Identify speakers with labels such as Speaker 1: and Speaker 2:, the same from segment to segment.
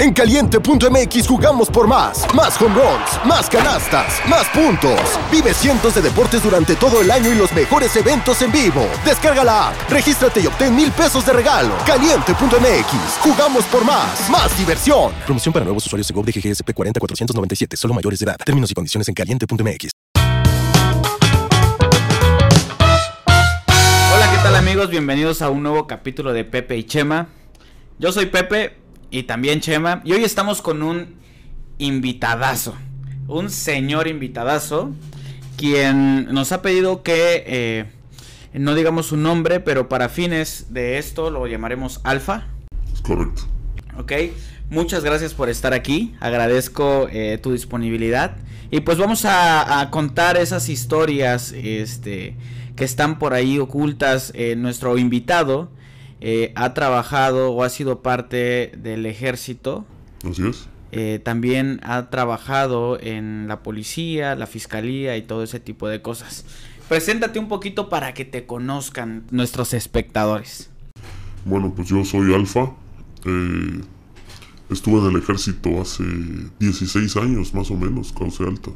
Speaker 1: En caliente.mx jugamos por más. Más home runs, más canastas, más puntos. Vive cientos de deportes durante todo el año y los mejores eventos en vivo. Descarga la app, regístrate y obtén mil pesos de regalo. Caliente.mx, jugamos por más. Más diversión.
Speaker 2: Promoción para nuevos usuarios de GOV de GGSP 40497, solo mayores de edad. Términos y condiciones en caliente.mx.
Speaker 3: Hola, ¿qué tal amigos? Bienvenidos a un nuevo capítulo de Pepe y Chema. Yo soy Pepe y también Chema. Y hoy estamos con un invitadazo. Un señor invitadazo. Quien nos ha pedido que eh, no digamos su nombre, pero para fines de esto lo llamaremos Alfa.
Speaker 4: Es correcto.
Speaker 3: Ok. Muchas gracias por estar aquí. Agradezco eh, tu disponibilidad. Y pues vamos a, a, contar esas historias este, que están por ahí ocultas. Eh, nuestro invitado eh, ha trabajado o ha sido parte del ejército.
Speaker 4: Así es.
Speaker 3: Eh, también ha trabajado en la policía, la fiscalía y todo ese tipo de cosas. Preséntate un poquito para que te conozcan nuestros espectadores.
Speaker 4: Bueno, pues yo soy Alfa. Eh, estuve en el ejército hace 16 años, más o menos, causa alta.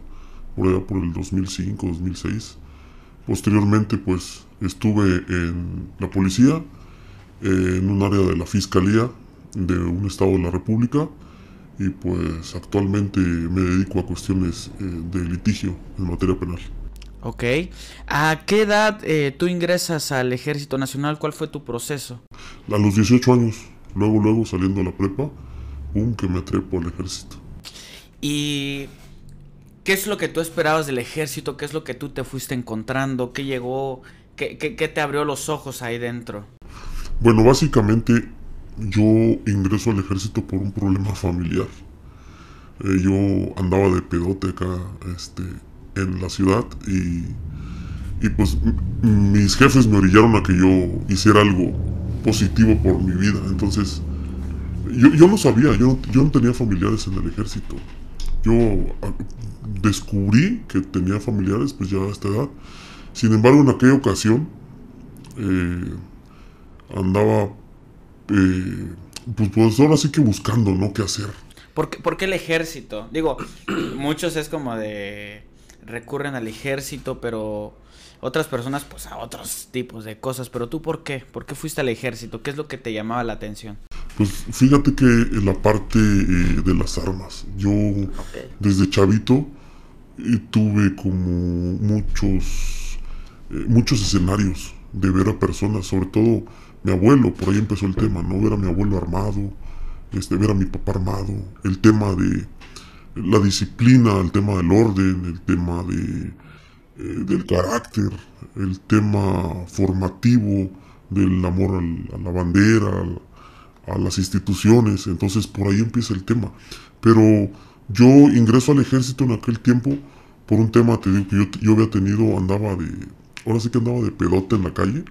Speaker 4: Por allá por el 2005, 2006. Posteriormente, pues estuve en la policía, en un área de la fiscalía de un estado de la República y pues actualmente me dedico a cuestiones eh, de litigio en materia penal.
Speaker 3: Ok. ¿A qué edad eh, tú ingresas al Ejército Nacional? ¿Cuál fue tu proceso?
Speaker 4: A los 18 años, luego, luego saliendo a la prepa, un que me trepo al ejército.
Speaker 3: ¿Y qué es lo que tú esperabas del ejército? ¿Qué es lo que tú te fuiste encontrando? ¿Qué llegó? ¿Qué, qué, qué te abrió los ojos ahí dentro?
Speaker 4: Bueno, básicamente yo ingreso al ejército por un problema familiar. Eh, yo andaba de pedote acá este, en la ciudad y, y pues mis jefes me orillaron a que yo hiciera algo positivo por mi vida. Entonces, yo, no sabía, yo, yo no tenía familiares en el ejército. Yo descubrí que tenía familiares pues ya a esta edad. Sin embargo, en aquella ocasión eh, andaba eh, pues, pues, ahora sí que buscando, ¿no? ¿Qué hacer?
Speaker 3: ¿Por qué, ¿Por qué, el ejército? Digo, muchos es como de recurren al ejército, pero otras personas pues a otros tipos de cosas. Pero tú, ¿por qué? ¿Por qué fuiste al ejército? ¿Qué es lo que te llamaba la atención?
Speaker 4: Pues fíjate que en la parte eh, de las armas, yo okay. desde chavito eh, tuve como muchos, eh, muchos escenarios de ver a personas, sobre todo mi abuelo, por ahí empezó el tema, ¿no? Ver a mi abuelo armado, este, ver a mi papá armado, el tema de la disciplina, el tema del orden, el tema de, eh, del carácter, el tema formativo del amor a la bandera, a las instituciones, entonces por ahí empieza el tema. Pero yo ingreso al ejército en aquel tiempo por un tema, te digo, que yo, yo había tenido, andaba de, ahora sí que andaba de pedote en la calle,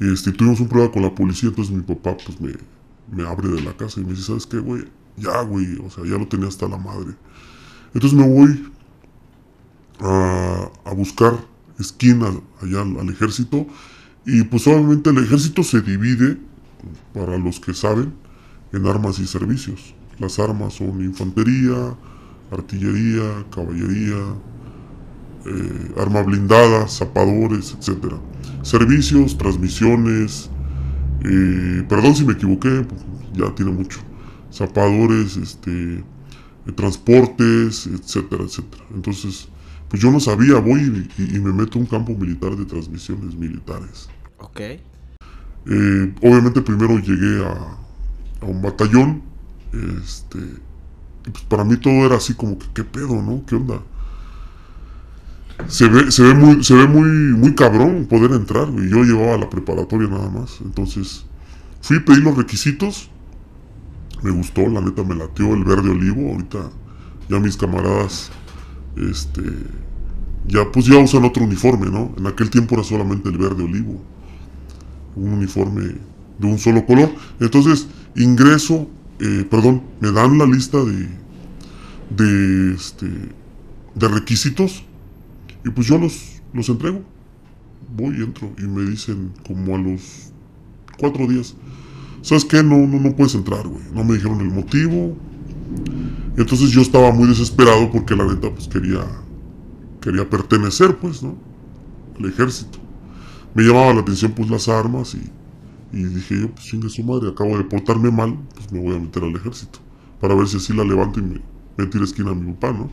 Speaker 4: este, tuvimos un problema con la policía, entonces mi papá pues me, abre de la casa y me dice, ¿sabes qué, güey? Ya, güey, o sea, ya lo tenía hasta la madre. Entonces me voy a, a buscar esquina allá al, al, ejército y pues obviamente el ejército se divide, para los que saben, en armas y servicios. Las armas son infantería, artillería, caballería, eh, arma blindada, zapadores, etcétera servicios, transmisiones, eh, perdón si me equivoqué, ya tiene mucho, zapadores, este, eh, transportes, etcétera, etcétera. Entonces, pues yo no sabía, voy y, y, me meto a un campo militar de transmisiones militares.
Speaker 3: Ok.
Speaker 4: Eh, obviamente primero llegué a, a un batallón, este, y pues para mí todo era así como que, ¿qué pedo, no? ¿Qué onda? Se ve, se ve muy, se ve muy, muy cabrón poder entrar, güey. Yo llevaba la preparatoria nada más. Entonces, fui a pedir los requisitos. Me gustó, la neta me lateó el verde olivo. Ahorita ya mis camaradas, este, ya pues ya usan otro uniforme, ¿no? En aquel tiempo era solamente el verde olivo. Un uniforme de un solo color. Entonces, ingreso, eh, perdón, me dan la lista de, de, este, de requisitos y pues yo los, los entrego. Voy y entro y me dicen como a los cuatro días, ¿sabes qué? No, no, no puedes entrar, güey. No me dijeron el motivo. Entonces yo estaba muy desesperado porque la neta, pues quería, quería pertenecer, pues, ¿no? Al ejército. Me llamaba la atención, pues, las armas y, y dije yo, pues, chingue su madre, acabo de portarme mal, pues me voy a meter al ejército. Para ver si así la levanto y me, me tira esquina a mi papá, ¿no?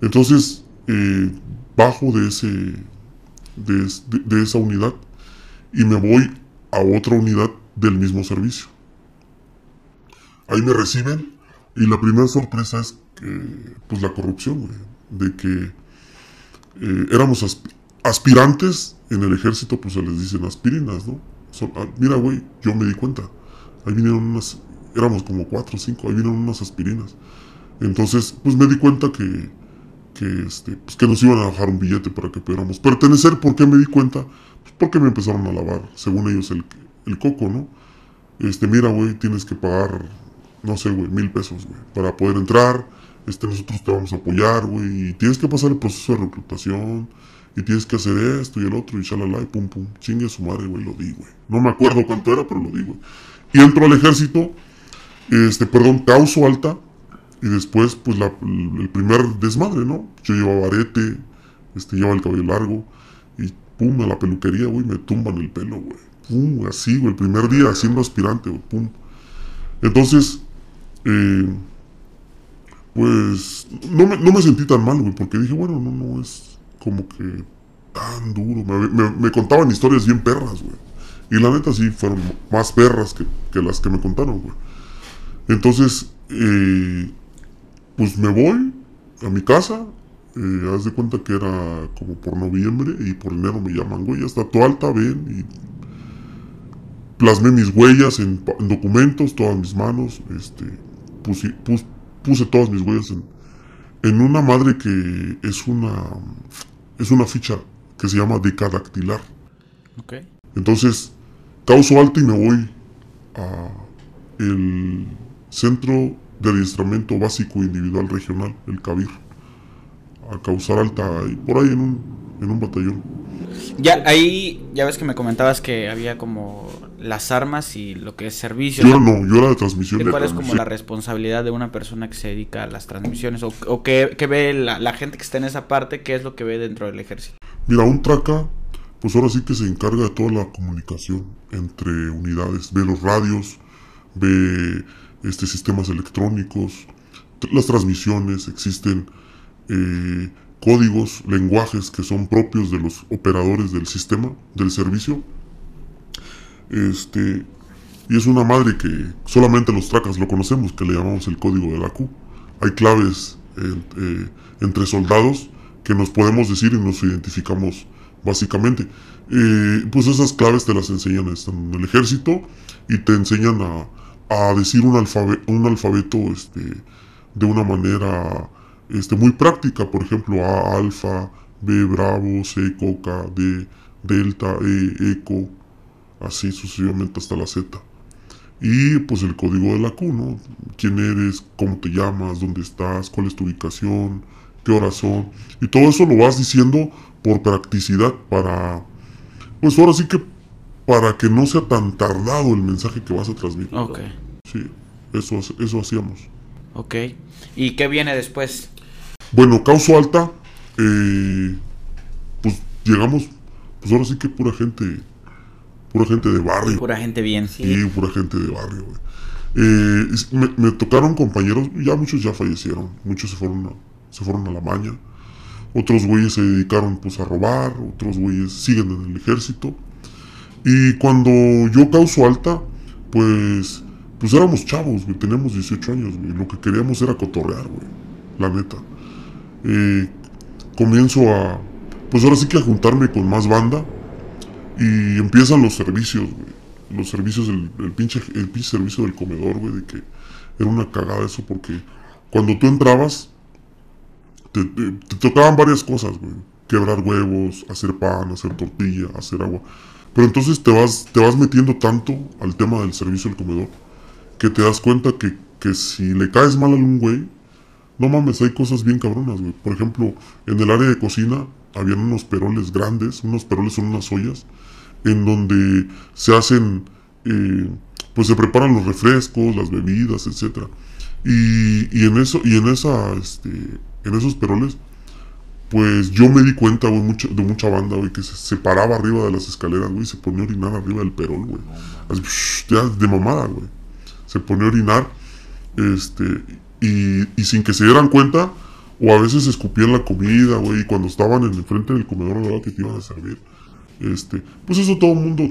Speaker 4: Entonces, eh, bajo de ese, de, esa unidad y me voy a otra unidad del mismo servicio. Ahí me reciben y la primera sorpresa es que, pues la corrupción, de que eh, éramos asp- aspirantes en el ejército, pues se les dicen aspirinas, ¿no? Ah, mira, güey, yo me di cuenta. Ahí vinieron unas, éramos como cuatro o cinco, ahí vinieron unas aspirinas. Entonces, pues me di cuenta que, que, este, pues que nos iban a bajar un billete para que pudiéramos pertenecer. ¿Por qué me di cuenta? Pues porque me empezaron a lavar, según ellos, el, el coco, ¿no? Este, mira, güey, tienes que pagar, no sé, güey, mil pesos, güey, para poder entrar. Este, nosotros te vamos a apoyar, güey, y tienes que pasar el proceso de reclutación, y tienes que hacer esto y el otro, y shalala, y pum, pum. Chingue su madre, güey, lo di, güey. No me acuerdo cuánto era, pero lo di, güey. Y entro al ejército, este, perdón, causo alta, y después, pues, la- el primer desmadre, ¿no? Yo llevaba arete, este, llevaba el cabello largo, y pum, a la peluquería, güey, me tumban el pelo, güey. Pum, así, güey, el primer día, siendo aspirante, güey, pum. Entonces, eh, pues, no me, no me sentí tan mal, güey, porque dije, bueno, no, no es como que tan duro. Me, me- me contaban historias bien perras, güey. Y la neta sí fueron más perras que, que las que me contaron, güey. Entonces, eh, pues me voy a mi casa. Eh, haz de cuenta que era como por noviembre y por enero me llaman, güey, ya está tu alta, ven. Y plasmé mis huellas en, documentos, todas mis manos. Este, puse, pus- puse todas mis huellas en, en una madre que es una, es una ficha que se llama decadactilar.
Speaker 3: Ok.
Speaker 4: Entonces, causo alta y me voy a el Centro de Adiestramiento Básico Individual Regional, el CABIR, a causar alta y por ahí en un, en un batallón.
Speaker 3: Ya ahí, ya ves que me comentabas que había como las armas y lo que es servicio.
Speaker 4: Yo no, yo era de transmisión.
Speaker 3: ¿Y ¿Cuál es como la responsabilidad de una persona que se dedica a las transmisiones? ¿O, o qué, qué ve la, la gente que está en esa parte? ¿Qué es lo que ve dentro del ejército?
Speaker 4: Mira, un traca, pues ahora sí que se encarga de toda la comunicación entre unidades. Ve los radios, ve este, sistemas electrónicos, tr- las transmisiones, existen eh, códigos, lenguajes que son propios de los operadores del sistema, del servicio. Este, y es una madre que solamente los tracas lo conocemos, que le llamamos el código de la Q. Hay claves eh, entre soldados que nos podemos decir y nos identificamos básicamente. Eh, pues esas claves te las enseñan están en el ejército y te enseñan a, a decir un, alfabe- un alfabeto este, de una manera este, muy práctica. Por ejemplo, A, alfa, B, bravo, C, coca, D, delta, E, eco, así sucesivamente hasta la Z. Y pues el código de la Q, ¿no? ¿Quién eres? ¿Cómo te llamas? ¿Dónde estás? ¿Cuál es tu ubicación? ¿Qué horas son? Y todo eso lo vas diciendo por practicidad para... Pues ahora sí que para que no sea tan tardado el mensaje que vas a transmitir.
Speaker 3: Ok.
Speaker 4: Sí, eso, eso hacíamos.
Speaker 3: Ok. ¿Y qué viene después?
Speaker 4: Bueno, causa alta, eh, pues llegamos, pues ahora sí que pura gente, pura gente de barrio.
Speaker 3: Pura gente bien.
Speaker 4: Sí, pura gente de barrio, güey. Eh, me tocaron compañeros, ya muchos ya fallecieron, muchos se fueron a, se fueron a la maña, otros güeyes se dedicaron pues a robar, otros güeyes siguen en el ejército. Y cuando yo causo alta, pues, pues éramos chavos, güey, teníamos 18 años, güey, lo que queríamos era cotorrear, güey, la neta. Eh, comienzo a, pues ahora sí que a juntarme con más banda y empiezan los servicios. Los servicios, el pinche, el servicio del comedor, güey, de que era una cagada eso porque cuando tú entrabas, te tocaban varias cosas, güey. Quebrar huevos, hacer pan, hacer tortilla, hacer agua. Pero entonces te vas, te vas metiendo tanto al tema del servicio del comedor que te das cuenta que, que si le caes mal a algún güey, no mames, hay cosas bien cabronas, güey. Por ejemplo, en el área de cocina habían unos peroles grandes, unos peroles son unas ollas, en donde se hacen eh, pues se preparan los refrescos, las bebidas, etcétera. Y, y en eso, y en esa, este, en esos peroles, pues yo me di cuenta, güey, mucho, de mucha banda, güey, que se, paraba arriba de las escaleras, güey, y se ponía a orinar arriba del perol, güey. Así, ya de mamada, güey. Se ponía a orinar, este, y, y sin que se dieran cuenta, o a veces escupían la comida, güey, y cuando estaban en el frente del comedor, ¿verdad? Que te iban a servir. Este, pues eso todo el mundo,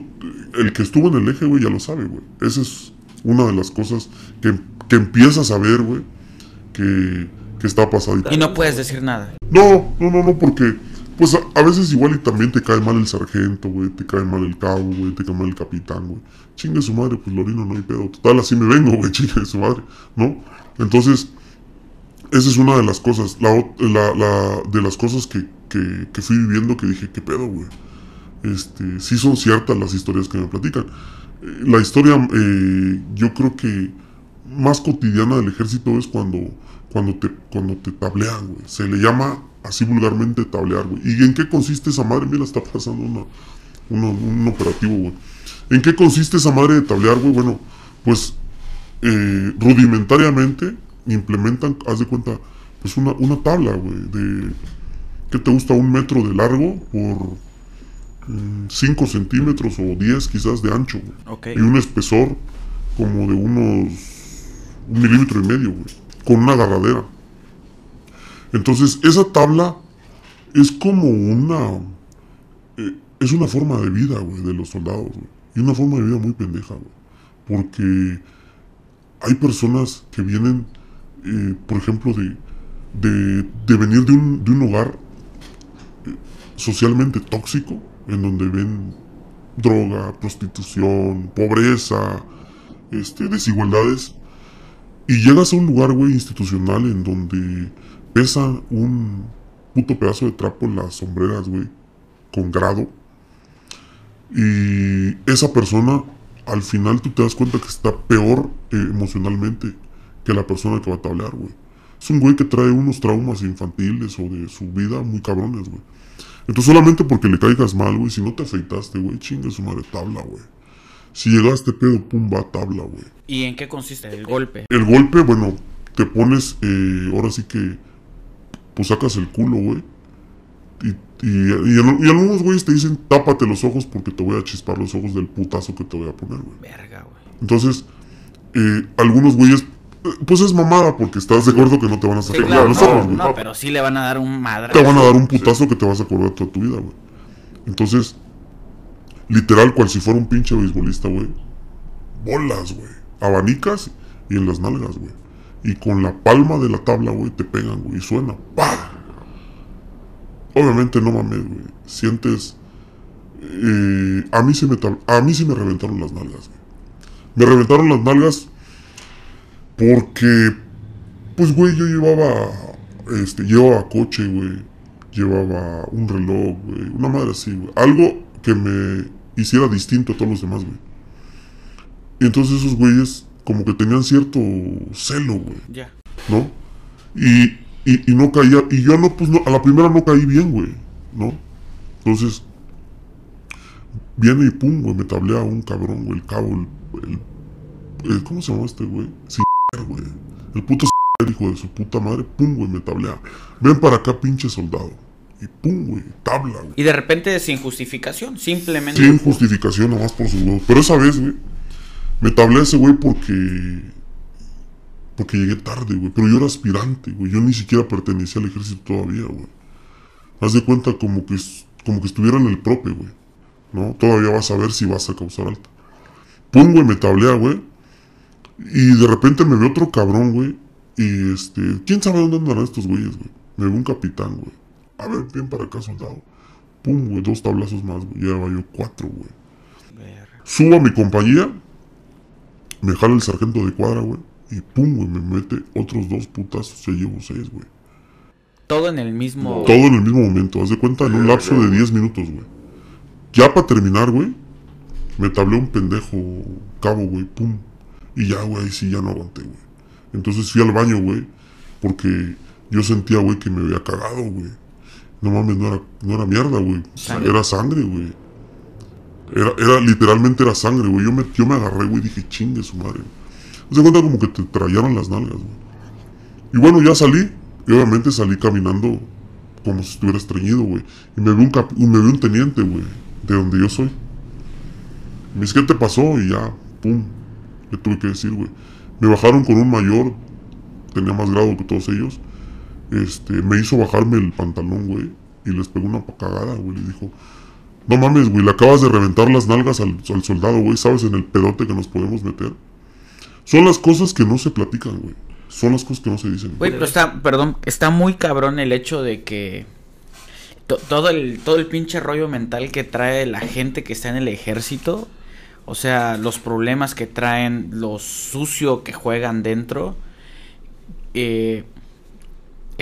Speaker 4: el que estuvo en el eje, güey, ya lo sabe, güey. Esa es una de las cosas que, que empiezas a ver, güey, que, que está pasando.
Speaker 3: Y no puedes decir nada.
Speaker 4: No, no, no, no, porque pues a, a veces igual y también te cae mal el sargento, güey, te cae mal el cabo, güey, te cae mal el capitán, güey. Chingue su madre, pues Lorino no hay pedo. Total, así me vengo, güey, chingue su madre, ¿no? Entonces, esa es una de las cosas, la, la, la- de las cosas que, que, que fui viviendo que dije, ¿qué pedo, güey? Este, sí son ciertas las historias que me platican. La historia, eh, yo creo que más cotidiana del ejército es cuando, cuando, te, cuando te tablean, güey. Se le llama así vulgarmente tablear, güey. ¿Y en qué consiste esa madre? Mira, está pasando una, una- un operativo, güey. ¿En qué consiste esa madre de tablear, güey? Bueno, pues eh, rudimentariamente implementan, haz de cuenta, pues una, una tabla, güey, de, ¿qué te gusta? Un metro de largo por 5 centímetros o 10 quizás de ancho, güey.
Speaker 3: Ok.
Speaker 4: Y un espesor como de unos un milímetro y medio, güey, con una agarradera. Entonces, esa tabla es como una... eh, es una forma de vida, güey, de los soldados. Y una forma de vida muy pendeja, güey. Porque hay personas que vienen, eh, por ejemplo, de, de, de venir de un, de un hogar eh, socialmente tóxico, en donde ven droga, prostitución, pobreza, este, desigualdades. Y llegas a un lugar, güey, institucional en donde pesa un puto pedazo de trapo en las sombreras, güey, con grado. Y esa persona, al final tú te das cuenta que está peor eh, emocionalmente que la persona que va a tablear, güey. Es un güey que trae unos traumas infantiles o de su vida muy cabrones, güey. Entonces solamente porque le caigas mal, güey, si no te afeitaste, güey, chingue su madre tabla, güey. Si llegaste pedo, pum, va tabla, güey.
Speaker 3: ¿Y en qué consiste el golpe?
Speaker 4: El golpe, bueno, te pones, eh, ahora sí que, pues sacas el culo, güey. Y, y, y, al- y algunos güeyes te dicen, tápate los ojos porque te voy a chispar los ojos del putazo que te voy a poner, güey.
Speaker 3: Verga, güey.
Speaker 4: Entonces, eh, algunos güeyes, eh, pues es mamada porque estás de acuerdo que no te van a
Speaker 3: Sí,
Speaker 4: sacar
Speaker 3: claro,
Speaker 4: los
Speaker 3: no,
Speaker 4: ojos, güey.
Speaker 3: no, pero sí le van a dar un madre.
Speaker 4: Te van a dar un putazo que te vas a acordar toda tu vida, güey. Entonces, literal, cual si fuera un pinche beisbolista, güey. Bolas, güey. Abanicas y en las nalgas, güey. Y con la palma de la tabla, güey, te pegan, güey. Y suena. ¡Pah! Obviamente no mames, güey. Sientes. eh, a, mí sí me a mí sí me reventaron las nalgas, güey. Me reventaron las nalgas porque pues, güey, yo llevaba, este, llevaba coche, güey. Llevaba un reloj, güey. Una madre así, güey. Algo que me hiciera distinto a todos los demás, güey. Y entonces esos güeyes como que tenían cierto celo, güey,
Speaker 3: Ya.
Speaker 4: ¿no? Y, y, y no caía, y yo no, pues no, a la primera no caí bien, güey, ¿no? Entonces, viene y pum, güey, me tablea un cabrón, güey, el cabo, el, el- el- ¿cómo se llama este güey? Sin güey. El puto hijo de su puta madre, pum, güey, me tablea. Ven para acá, pinche soldado. Y pum, güey, tabla, güey.
Speaker 3: Y de repente sin justificación, simplemente.
Speaker 4: Sin justificación, nomás por sus huevos. Pero esa vez, güey, me tablé ese güey porque. Porque llegué tarde, güey. Pero yo era aspirante, güey. Yo ni siquiera pertenecía al ejército todavía, güey. Haz de cuenta como que, como que estuviera en el prope, güey. ¿No? Todavía vas a ver si vas a causar alta. Pum, güey, me tablea, güey. Y de repente me ve otro cabrón, güey. Y este. ¿Quién sabe dónde andarán estos güeyes, güey? Me ve un capitán, güey. A ver, ven para acá, soldado. Pum, güey, dos tablazos más, güey. Llevaba yo cuatro, güey. Subo a mi compañía, me jala el sargento de cuadra, güey. Y pum, güey, me mete otros dos putazos. Ya llevo seis, güey.
Speaker 3: Todo en el mismo.
Speaker 4: Todo en el mismo momento. Haz de cuenta en un lapso de 10 minutos, güey. Ya para terminar, güey, me tablé un pendejo cabo, güey, pum. Y ya, güey, ahí sí ya no aguanté, güey. Entonces fui al baño, güey, porque yo sentía, güey, que me había cagado, güey. No mames, no era, no era mierda, güey. Era sangre, güey. Era, era, literalmente era sangre, güey. Yo me, yo me agarré, güey, y dije, chingue su madre. Se cuenta como que te trayeron las nalgas, güey. Y bueno, ya salí. Y obviamente salí caminando como si estuviera estreñido, güey. Y me vio un, cap- me vio un teniente, güey, de donde yo soy. Me dice, ¿qué te pasó? Y ya, pum, le tuve que decir, güey. Me bajaron con un mayor, tenía más grado que todos ellos. Este, me hizo bajarme el pantalón, güey. Y les pegó una cagada, güey. Le dijo, no mames, güey, le acabas de reventar las nalgas al, al soldado, güey. ¿Sabes en el pedote que nos podemos meter? Son las cosas que no se platican, güey. Son las cosas que no se dicen.
Speaker 3: Güey, pero está, perdón, está muy cabrón el hecho de que to- todo el todo el pinche rollo mental que trae la gente que está en el ejército, o sea, los problemas que traen, lo sucio que juegan dentro, eh,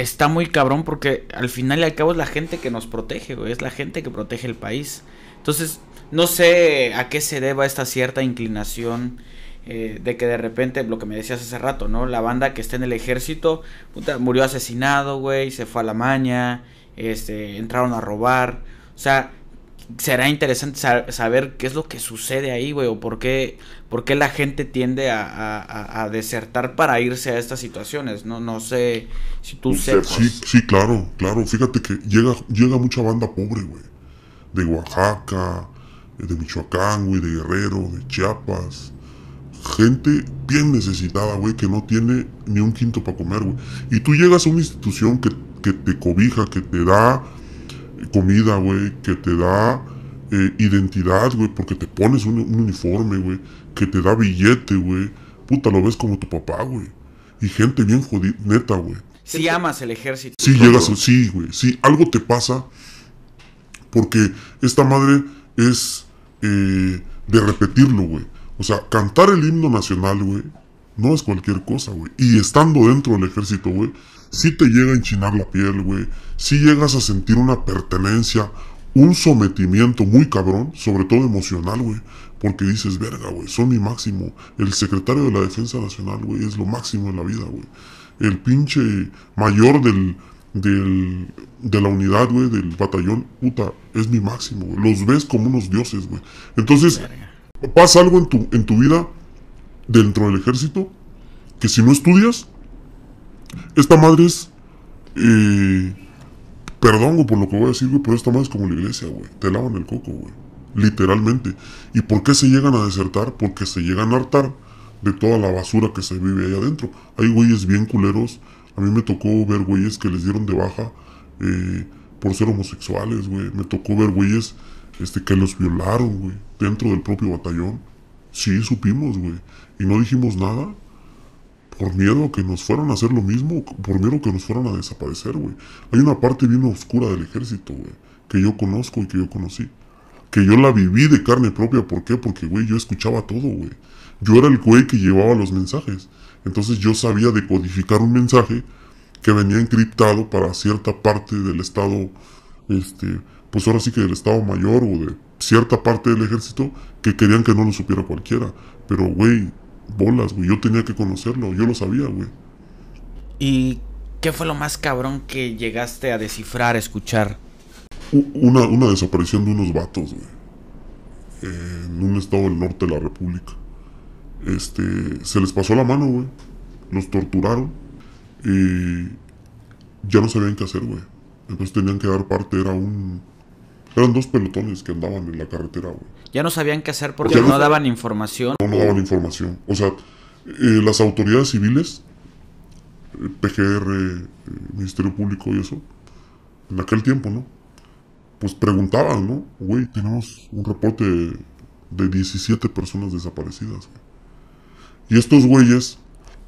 Speaker 3: está muy cabrón porque al final y al cabo es la gente que nos protege, güey, es la gente que protege el país. Entonces, no sé a qué se deba esta cierta inclinación eh, de que de repente, lo que me decías hace rato, ¿no? La banda que está en el ejército, puta, murió asesinado, güey, se fue a la maña, este, entraron a robar, o sea, será interesante sa- saber qué es lo que sucede ahí, güey, o por qué, por qué la gente tiende a, a- a- a desertar para irse a estas situaciones, no, no sé si tú sepas.
Speaker 4: Sí, sí, claro, claro. Fíjate que llega, llega mucha banda pobre, güey. De Oaxaca, de Michoacán, güey, de Guerrero, de Chiapas. Gente bien necesitada, güey, que no tiene ni un quinto para comer, güey. Y tú llegas a una institución que, que te cobija, que te da comida, güey, que te da eh, identidad, güey, porque te pones un, un uniforme, güey, que te da billete, güey. Puta, lo ves como tu papá, güey. Y gente bien jodida, neta, güey.
Speaker 3: Si amas el ejército.
Speaker 4: Sí, llegas, a- sí, güey, sí, algo te pasa porque esta madre es eh, de repetirlo, güey. O sea, cantar el himno nacional, güey, no es cualquier cosa, güey. Y estando dentro del ejército, güey, sí te llega a enchinar la piel, güey. Sí llegas a sentir una pertenencia, un sometimiento muy cabrón, sobre todo emocional, güey. Porque dices, verga, güey, son mi máximo. El secretario de la Defensa Nacional, güey, es lo máximo en la vida, güey. El pinche mayor del, del, de la unidad, güey, del batallón, puta, es mi máximo, güey. Los ves como unos dioses, güey. Entonces, pasa algo en tu, en tu vida dentro del ejército que si no estudias, esta madre es. eh, perdón güey, por lo que voy a decir, güey, pero esta madre es como la iglesia, güey. Te lavan el coco, güey. Literalmente. ¿Y por qué se llegan a desertar? Porque se llegan a hartar de toda la basura que se vive ahí adentro. Hay güeyes bien culeros. A mí me tocó ver güeyes que les dieron de baja eh, por ser homosexuales, güey. Me tocó ver güeyes este, que los violaron, güey, dentro del propio batallón. Sí, supimos, güey. Y no dijimos nada por miedo a que nos fueran a hacer lo mismo, por miedo que nos fueran a desaparecer, güey. Hay una parte bien oscura del ejército, güey, que yo conozco y que yo conocí. Que yo la viví de carne propia, ¿por qué? Porque, güey, yo escuchaba todo, güey. Yo era el güey que llevaba los mensajes. Entonces yo sabía decodificar un mensaje que venía encriptado para cierta parte del estado, este, pues ahora sí que del estado mayor o de cierta parte del ejército que querían que no lo supiera cualquiera. Pero, güey, bolas, güey, yo tenía que conocerlo, yo lo sabía, güey.
Speaker 3: ¿Y qué fue lo más cabrón que llegaste a descifrar, a escuchar?
Speaker 4: Una desaparición de unos vatos, güey. En un estado del norte de la República. Este, se les pasó la mano, güey. Los torturaron. Y ya no sabían qué hacer, güey. Entonces tenían que dar parte, era un... Eran dos pelotones que andaban en la carretera, güey.
Speaker 3: Ya no sabían qué hacer porque no
Speaker 4: no-
Speaker 3: daban información.
Speaker 4: no, no daban información. O sea, eh, las autoridades civiles, eh, PGR, eh, Ministerio Público y eso, en aquel tiempo, ¿no? Pues preguntaban, ¿no? Güey, tenemos un reporte de, de 17 personas desaparecidas. güey. Y estos güeyes,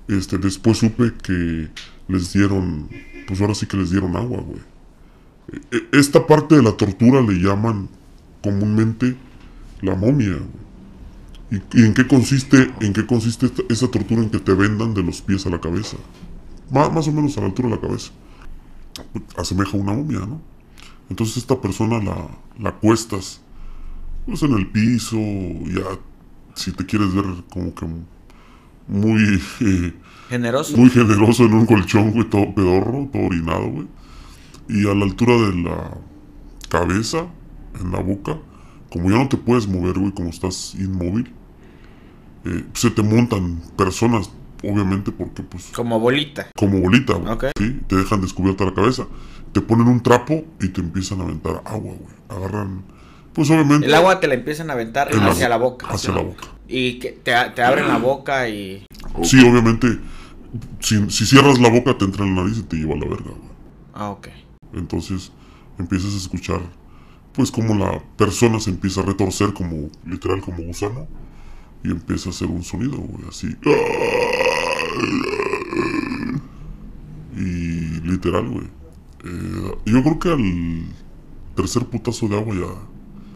Speaker 4: este, después supe que les dieron, pues ahora sí que les dieron agua, güey. E- e- Esta parte de la tortura le llaman comúnmente la momia. ¿Y, y en qué consiste, en qué consiste esta- esa tortura en que te vendan de los pies a la cabeza? Ma- más o menos a la altura de la cabeza. Asemeja a una momia, ¿no? Entonces esta persona la, la acuestas pues en el piso, ya si te quieres ver como que muy eh,
Speaker 3: Generoso.
Speaker 4: muy generoso en un colchón, güey, todo pedorro, todo orinado, güey. Y a la altura de la cabeza, en la boca, como ya no te puedes mover, güey, como estás inmóvil, eh, se te montan personas, obviamente, porque pues
Speaker 3: Como bolita.
Speaker 4: como bolita, güey.
Speaker 3: Ok.
Speaker 4: ¿sí? Te dejan descubierta la cabeza. Te ponen un trapo y te empiezan a aventar agua, güey. Agarran, pues obviamente.
Speaker 3: El agua te la empiezan a aventar
Speaker 4: en
Speaker 3: hacia la boca.
Speaker 4: Hacia la boca.
Speaker 3: Y que te, te abren la boca y...
Speaker 4: Sí, obviamente, si, si cierras la boca te entra en la nariz y te lleva a la verga, güey.
Speaker 3: Ah, ok.
Speaker 4: Entonces empiezas a escuchar, pues como la persona se empieza a retorcer como, literal, como gusano. Y empieza a hacer un sonido, güey, así. Y literal, güey. eh, yo creo que al tercer putazo de agua ya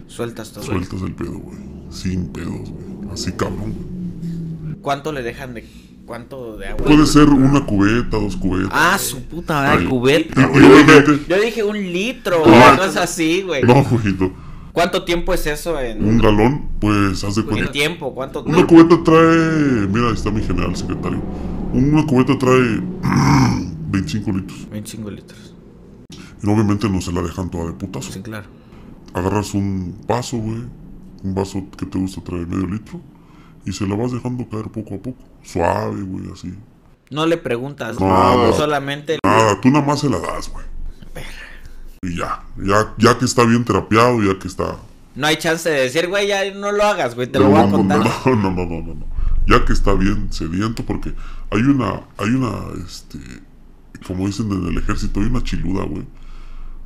Speaker 3: Sueltas todo.
Speaker 4: sueltas el pedo, güey. Sin pedos, güey. Así cabrón, güey.
Speaker 3: ¿Cuánto le dejan de... cuánto de agua?
Speaker 4: Puede ser una cubeta, dos cubetas.
Speaker 3: Ah, su puta madre, cubeta.
Speaker 4: Y obviamente.
Speaker 3: Yo dije un litro,
Speaker 4: No.
Speaker 3: una cosa así, güey.
Speaker 4: No, güey,
Speaker 3: ¿Cuánto tiempo es eso en,
Speaker 4: Un galón, pues haz de
Speaker 3: en
Speaker 4: cuenta.
Speaker 3: tiempo? ¿Cuánto
Speaker 4: Una
Speaker 3: tiempo?
Speaker 4: cubeta trae. Mira, ahí está mi general secretario. Una cubeta trae 25 litros.
Speaker 3: 25 litros.
Speaker 4: Y obviamente no se la dejan toda de putazo.
Speaker 3: Sí, claro.
Speaker 4: Agarras un vaso, güey. Un vaso que te gusta trae medio litro. Y se la vas dejando caer poco a poco. Suave, güey, así.
Speaker 3: No le preguntas,
Speaker 4: No.
Speaker 3: solamente
Speaker 4: Nada, tú nada más se la das, güey. Y ya, ya, ya que está bien terapiado, ya que está.
Speaker 3: no hay chance de decir, güey, ya no lo hagas, güey, te
Speaker 4: No,
Speaker 3: lo voy a contar.
Speaker 4: No, no, no, no, no, no. Ya que está bien sediento, porque hay una, hay una, este, como dicen en el ejército, hay una chiluda, güey,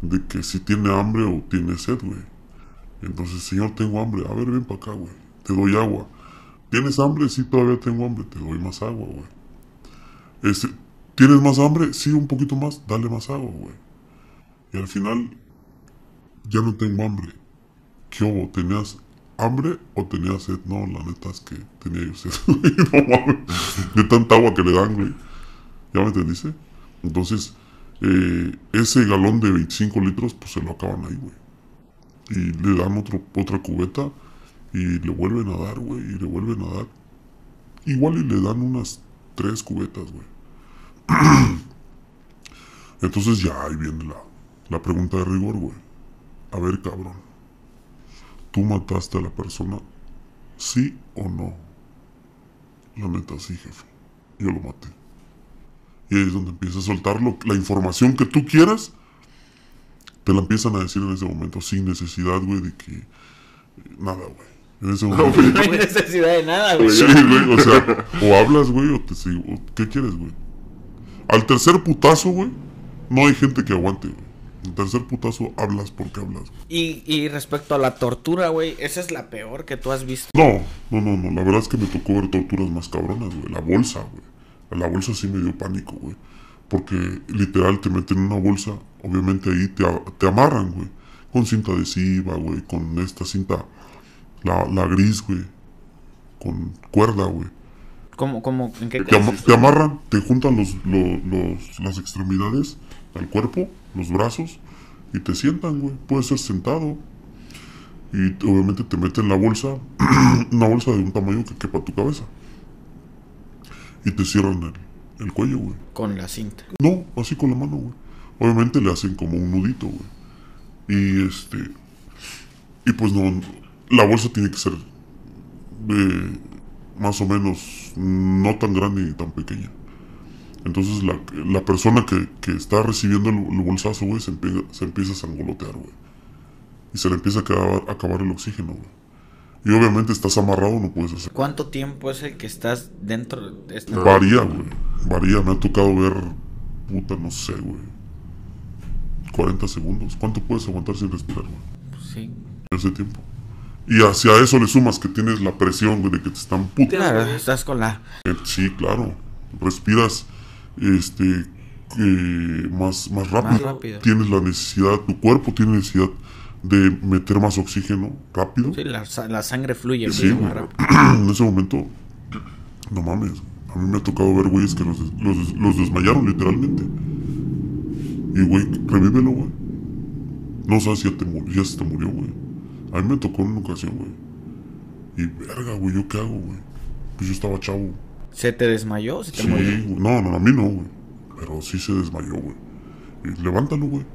Speaker 4: de que si tiene hambre o tiene sed, güey. Entonces, señor, tengo hambre, a ver, ven para acá, güey, te doy agua. ¿Tienes hambre? Sí, todavía tengo hambre, te doy más agua, güey. Este, ¿tienes más hambre? Sí, un poquito más, dale más agua, güey. Y al final, ya no tengo hambre. ¿Qué hubo? ¿Tenías hambre o tenías sed? No, la neta es que tenía yo sed. no mames. De tanta agua que le dan, güey. ¿Ya me entendiste? Entonces, eh, ese galón de 25 litros, pues se lo acaban ahí, güey. Y le dan otro, otra cubeta y le vuelven a dar, güey. Y le vuelven a dar. Igual y le dan unas tres cubetas, güey. Entonces ya ahí viene la, la pregunta de rigor, güey. A ver, cabrón. ¿Tú mataste a la persona? ¿Sí o no? La neta, sí, jefe. Yo lo maté. Y ahí es donde empieza a soltar la información que tú quieras. Te la empiezan a decir en ese momento, sin necesidad, güey, de que... Nada, güey. En ese momento...
Speaker 3: No hay necesidad de nada, güey.
Speaker 4: Sí, güey, o sea, o hablas, güey, o te sigo. o ¿Qué quieres, güey? Al tercer putazo, güey, no hay gente que aguante, güey. Al tercer putazo hablas porque hablas.
Speaker 3: Y, y respecto a la tortura, güey, esa es la peor que tú has visto.
Speaker 4: No, no, no, no. La verdad es que me tocó ver torturas más cabronas, güey. La bolsa, güey. La bolsa sí me dio pánico, güey. Porque literal te meten en una bolsa. Obviamente ahí te, te amarran, güey. Con cinta adhesiva, güey. Con esta cinta, la, la gris, güey. Con cuerda, güey.
Speaker 3: ¿Cómo, cómo, en qué
Speaker 4: Te, te amarran, te juntan los, lo- los- las extremidades al cuerpo, los brazos, y te sientan, güey. Puede ser sentado. Y obviamente te meten la bolsa, una bolsa de un tamaño que quepa tu cabeza. Y te cierran el, el cuello, güey.
Speaker 3: Con la cinta.
Speaker 4: No, así con la mano, güey. Obviamente le hacen como un nudito, güey. Y este. Y pues no. La bolsa tiene que ser. eh, más o menos. No tan grande ni tan pequeña. Entonces la, la persona que, que está recibiendo el, el bolsazo, güey, se, empie- se empieza a sangolotear, güey. Y se le empieza a acabar, a acabar el oxígeno, güey. Y obviamente estás amarrado, no puedes hacer.
Speaker 3: ¿Cuánto tiempo es el que estás dentro de esta...
Speaker 4: Varía, güey. Varía. Me ha tocado ver. Puta, no sé, güey. 40 segundos. ¿Cuánto puedes aguantar sin respirar, güey?
Speaker 3: Sí.
Speaker 4: En ese tiempo. Y hacia eso le sumas que tienes la presión, de que te están puta.
Speaker 3: Claro, estás con la...
Speaker 4: Eh, Sí, claro. Respiras este eh, más, más rápido.
Speaker 3: Más rápido.
Speaker 4: Tienes la necesidad, tu cuerpo tiene necesidad de meter más oxígeno rápido.
Speaker 3: Sí, la, la sangre fluye
Speaker 4: Sí,
Speaker 3: más rápido.
Speaker 4: en ese momento, no mames. A mí me ha tocado ver güeyes que los, los, des- los desmayaron literalmente. Y güey, revívelo, güey. No sabes si ya, te ya se te murió, güey. A mí me tocó en una ocasión, güey. Y verga, güey, ¿yo qué hago, güey? Pues yo estaba chavo.
Speaker 3: ¿Se te desmayó? ¿Se te
Speaker 4: Sí,
Speaker 3: murió?
Speaker 4: güey. No, no, a mí no, güey. Pero sí se desmayó, güey. Y levántalo, güey.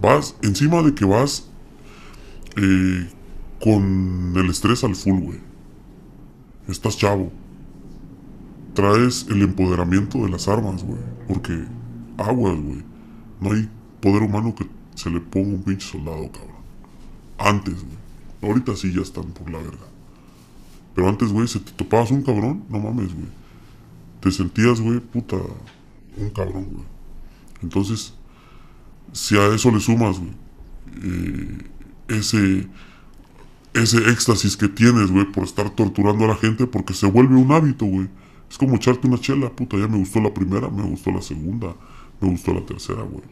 Speaker 4: Vas, encima de que vas eh, con el estrés al full, güey. Estás chavo. Traes el empoderamiento de las armas, güey. Porque aguas, güey. No hay poder humano que se le ponga un pinche soldado, cabrón. Antes, güey. Ahorita sí ya están por la verga. Pero antes, güey, si te topabas un cabrón, no mames, güey. Te sentías, güey, puta, un cabrón, güey. Entonces, si a eso le sumas, güey, eh, ese, ese éxtasis que tienes, güey, por estar torturando a la gente, porque se vuelve un hábito, güey. Es como echarte una chela, puta, ya me gustó la primera, me gustó la segunda, me gustó la tercera, güey.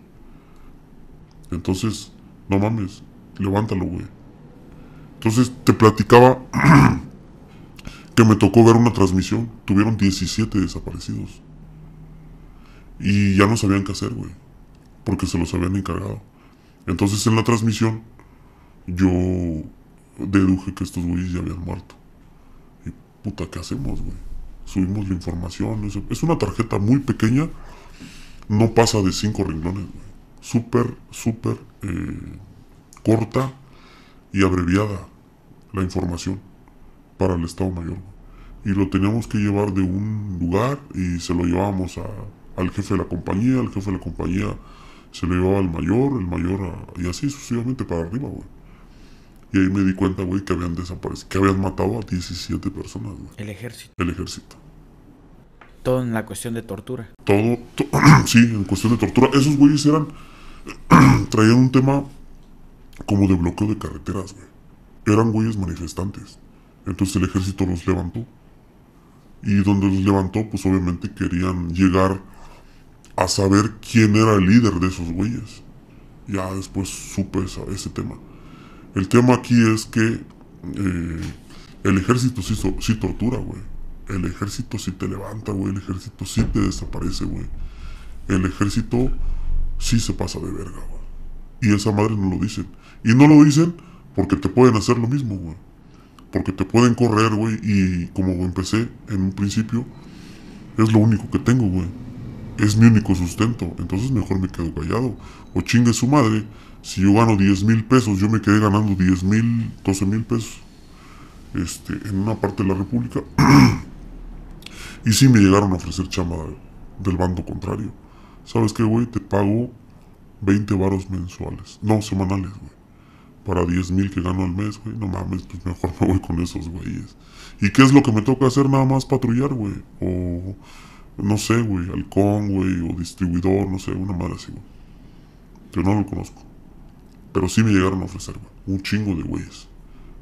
Speaker 4: Entonces, no mames, levántalo, güey. Entonces te platicaba que me tocó ver una transmisión. Tuvieron 17 desaparecidos. Y ya no sabían qué hacer, güey. Porque se los habían encargado. Entonces en la transmisión yo deduje que estos güeyes ya habían muerto. Y puta, ¿qué hacemos, güey? Subimos la información. Es una tarjeta muy pequeña. No pasa de cinco renglones, güey. Súper, súper eh, corta y abreviada la información para el Estado Mayor. Y lo teníamos que llevar de un lugar y se lo llevábamos a, al jefe de la compañía, el jefe de la compañía se lo llevaba al mayor, el mayor y así sucesivamente para arriba, güey. Y ahí me di cuenta, güey, que habían desaparecido, que habían matado a 17 personas, güey.
Speaker 3: El ejército.
Speaker 4: El ejército.
Speaker 3: Todo en la cuestión de tortura.
Speaker 4: Todo, sí, en cuestión de tortura. Esos güeyes eran, traían un tema como de bloqueo de carreteras, güey eran güeyes manifestantes. Entonces el ejército los levantó. Y donde los levantó, pues obviamente querían llegar a saber quién era el líder de esos güeyes. Ya después supe ese tema. El tema aquí es que eh, el ejército sí, sí tortura, güey. El ejército sí te levanta, güey. El ejército sí te desaparece, güey. El ejército sí se pasa de verga, güey. Y esa madre no lo dicen. Y no lo dicen porque te pueden hacer lo mismo, güey. Porque te pueden correr, güey. Y como empecé en un principio, es lo único que tengo, güey. Es mi único sustento. Entonces mejor me quedo callado. O chingue su madre. Si yo gano 10 mil pesos, yo me quedé ganando 10 mil, 12 mil pesos. Este, en una parte de la República. y sí me llegaron a ofrecer chamba del bando contrario. ¿Sabes qué, güey? Te pago 20 varos mensuales. No, semanales, güey para 10 mil que gano al mes, güey. No mames, pues mejor me voy con esos güeyes. ¿Y qué es lo que me toca hacer? Nada más patrullar, güey. O, no sé, güey, halcón, güey, o distribuidor, no sé, una madre así, güey. Pero no lo conozco. Pero sí me llegaron a ofrecer, güey. Un chingo de güeyes.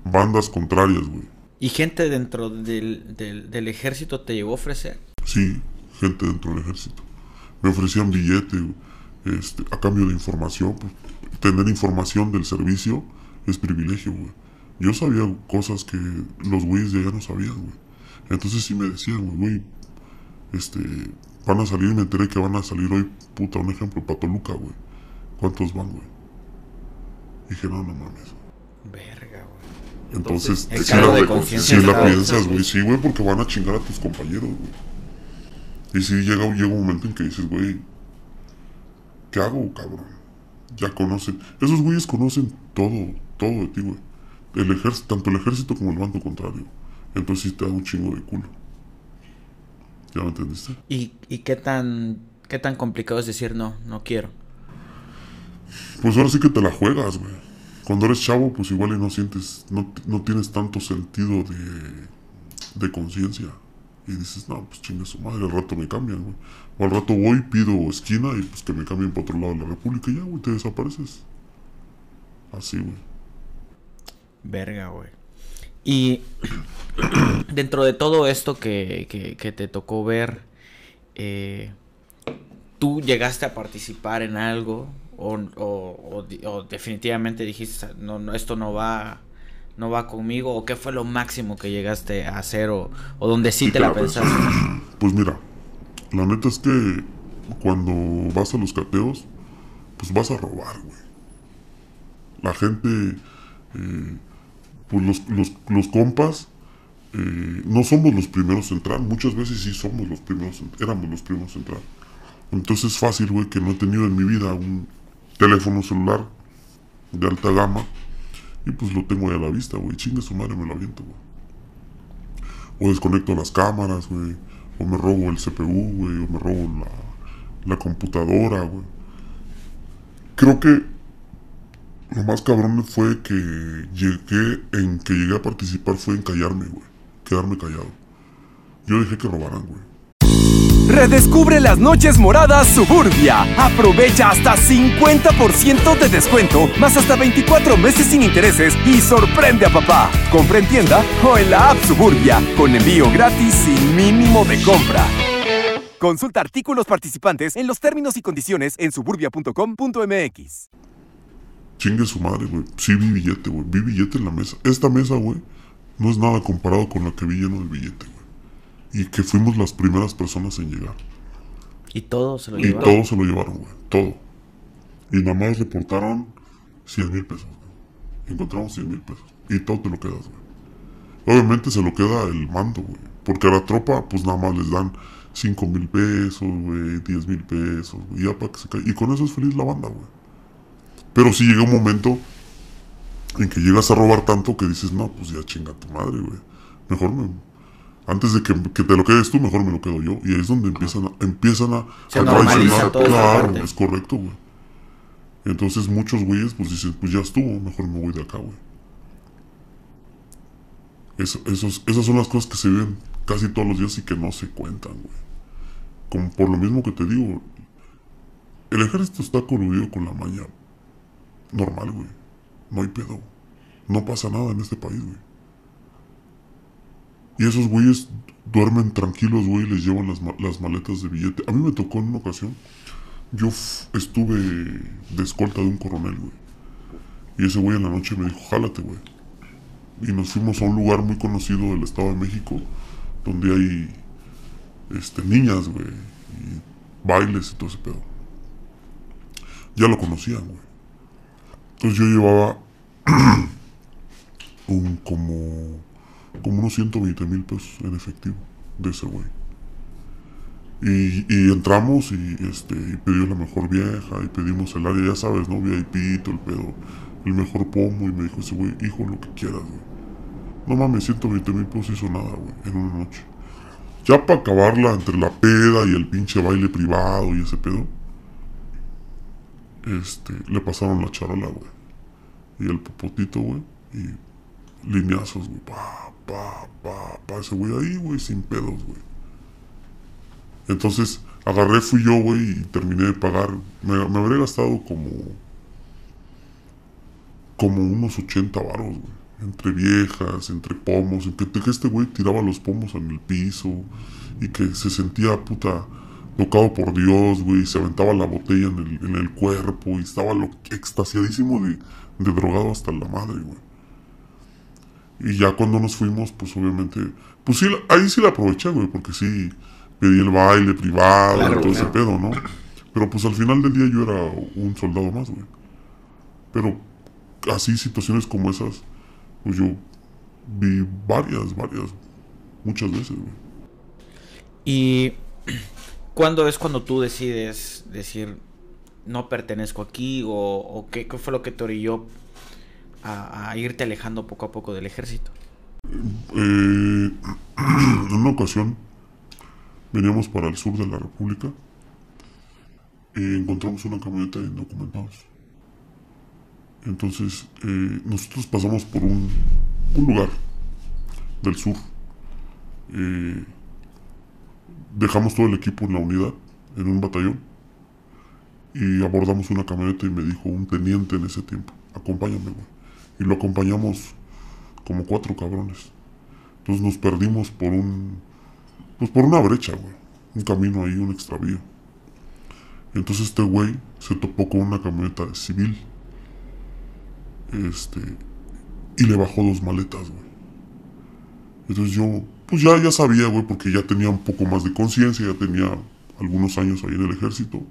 Speaker 4: Bandas contrarias, güey.
Speaker 3: ¿Y gente dentro del, del, ejército te llegó a ofrecer?
Speaker 4: Sí, gente dentro del ejército. Me ofrecían billete, este, a cambio de información, pues, tener información del servicio es privilegio, güey. Yo sabía cosas que los güeyes de allá no sabían, güey. Entonces sí me decían, güey, este, van a salir, me enteré que van a salir hoy, puta, un ejemplo, para Toluca, güey. ¿Cuántos van, güey? dije, no, no mames.
Speaker 3: Verga, güey.
Speaker 4: Entonces, si la, piensas, güey, sí, güey, porque van a chingar a tus compañeros, güey. Y si llega, llega un momento en que dices, güey, ¿qué hago, cabrón? ya conocen. Esos güeyes conocen todo, todo de ti, güey. El ejército, tanto el ejército como el bando contrario. Entonces sí te da un chingo de culo. ¿Ya me entendiste?
Speaker 3: ¿Y, y qué tan qué tan complicado es decir no, no quiero?
Speaker 4: Pues ahora sí que te la juegas, güey. Cuando eres chavo, pues igual y no sientes, no, no tienes tanto sentido de, de conciencia. Y dices, no, pues chingue su madre, al rato me cambian, güey. O al rato voy, pido esquina y pues que me cambien para otro lado de la República y ya, güey, te desapareces. Así, güey.
Speaker 3: Verga, güey. Y dentro de todo esto que, que, te tocó ver, eh, ¿tú llegaste a participar en algo? O, o, o, definitivamente dijiste, no, no, esto no va no va conmigo? ¿O qué fue lo máximo que llegaste a hacer o, o donde sí, te la pensaste?
Speaker 4: Pues mira, la neta es que cuando vas a los cateos, pues vas a robar, güey. La gente, eh, pues los, los, compas, eh, no somos los primeros en entrar. Muchas veces sí somos los primeros, éramos los primeros en entrar. Entonces es fácil, güey, que no he tenido en mi vida un teléfono celular de alta gama Y pues lo tengo ahí a la vista, güey. Chingue su madre, me lo aviento, güey. O desconecto las cámaras, güey. O me robo el CPU, güey. O me robo la, la computadora, güey. Creo que lo más cabrón fue que llegué, en que llegué a participar fue en callarme, güey. Quedarme callado. Yo dejé que robaran, güey.
Speaker 5: Redescubre las noches moradas Suburbia. Aprovecha hasta 50% de descuento, más hasta 24 meses sin intereses y sorprende a papá. Compra en tienda o en la app Suburbia, con envío gratis sin mínimo de compra. Consulta artículos participantes en los términos y condiciones en suburbia.com.mx.
Speaker 4: Chingue su madre, güey. Sí vi billete, güey. Vi billete en la mesa. Esta mesa, güey, no es nada comparado con la que vi lleno de billete, güey. Y que fuimos las primeras personas en llegar.
Speaker 3: Y todo se lo
Speaker 4: Y
Speaker 3: llevaron.
Speaker 4: todo se lo llevaron, güey. Todo. Y nada más reportaron 100 mil pesos. güey. Encontramos 100 mil pesos. Y todo te lo quedas, güey. Obviamente se lo queda el mando, güey. Porque a la tropa, pues nada más les dan 5 mil pesos, güey. 10 mil pesos, güey. Ya para que se caiga. Y con eso es feliz la banda, güey. Pero sí llega un momento en que llegas a robar tanto que dices, no, pues ya chinga tu madre, güey. Mejor me... Antes de que, que te lo quedes tú, mejor me lo quedo yo. Y ahí es donde empiezan a, empiezan a,
Speaker 3: Se
Speaker 4: a Claro, es correcto, güey. Entonces muchos güeyes pues dicen, pues ya estuvo, mejor me voy de acá, güey. Eso- esos, esas son las cosas que se ven casi todos los días y que no se cuentan, güey. Como por lo mismo que te digo, el ejército está coludido con la maña normal, güey. No hay pedo. No pasa nada en este país, güey. Y esos güeyes duermen tranquilos, güey, les llevan las, las maletas de billete. A mí me tocó en una ocasión. Yo estuve de escolta de un coronel, güey. Y ese güey en la noche me dijo, jálate, güey. Y nos fuimos a un lugar muy conocido del Estado de México, donde hay este, niñas, güey, y bailes y todo ese pedo. Ya lo conocían, güey. Entonces yo llevaba un como, como unos 120 mil pesos en efectivo de ese güey. Y, entramos y este y la mejor vieja y pedimos el área, ya sabes, ¿no? VIP, todo el pedo, el mejor pomo y me dijo ese güey, hijo, lo que quieras, güey. No mames, 120 mil pesos hizo nada, güey, en una noche. Ya para acabarla entre la peda y el pinche baile privado y ese pedo, este, le pasaron la charola, güey. Y el popotito, güey, y lineazos, güey, pa, pa, pa, pa, ese güey ahí, güey, sin pedos, güey. Entonces, agarré, fui yo, güey, y terminé de pagar. Me, me habré gastado como. como unos 80 varos, güey. Entre viejas, entre pomos, en que, este güey tiraba los pomos en el piso y que se sentía puta tocado por Dios, güey, y se aventaba la botella en el, en el cuerpo y estaba lo, extasiadísimo de, de drogado hasta la madre, güey. Y ya cuando nos fuimos, pues obviamente, pues sí, ahí sí la aproveché, güey, porque sí, pedí el baile privado
Speaker 3: Claro,
Speaker 4: y todo ese pedo, ¿no? Pero pues al final del día yo era un soldado más, güey. Pero así situaciones como esas, pues yo vi varias, varias, muchas veces, güey.
Speaker 3: Y ¿cuándo es cuando tú decides decir no pertenezco aquí o, o qué, qué fue lo que te orilló a, irte alejando poco a poco del ejército?
Speaker 4: Eh, en una ocasión veníamos para el sur de la República y encontramos una camioneta de indocumentados. Entonces eh, nosotros pasamos por un, un lugar del sur. Eh, dejamos todo el equipo en la unidad, en un batallón, y abordamos una camioneta y me dijo un teniente en ese tiempo, acompáñame, güey. Y lo acompañamos como cuatro cabrones. Entonces nos perdimos por un. Pues por una brecha, güey. Un camino ahí, un extravío. Entonces este güey se topó con una camioneta civil. Este. Y le bajó dos maletas, güey. Entonces yo, pues ya, ya sabía, güey, porque ya tenía un poco más de conciencia, ya tenía algunos años ahí en el ejército.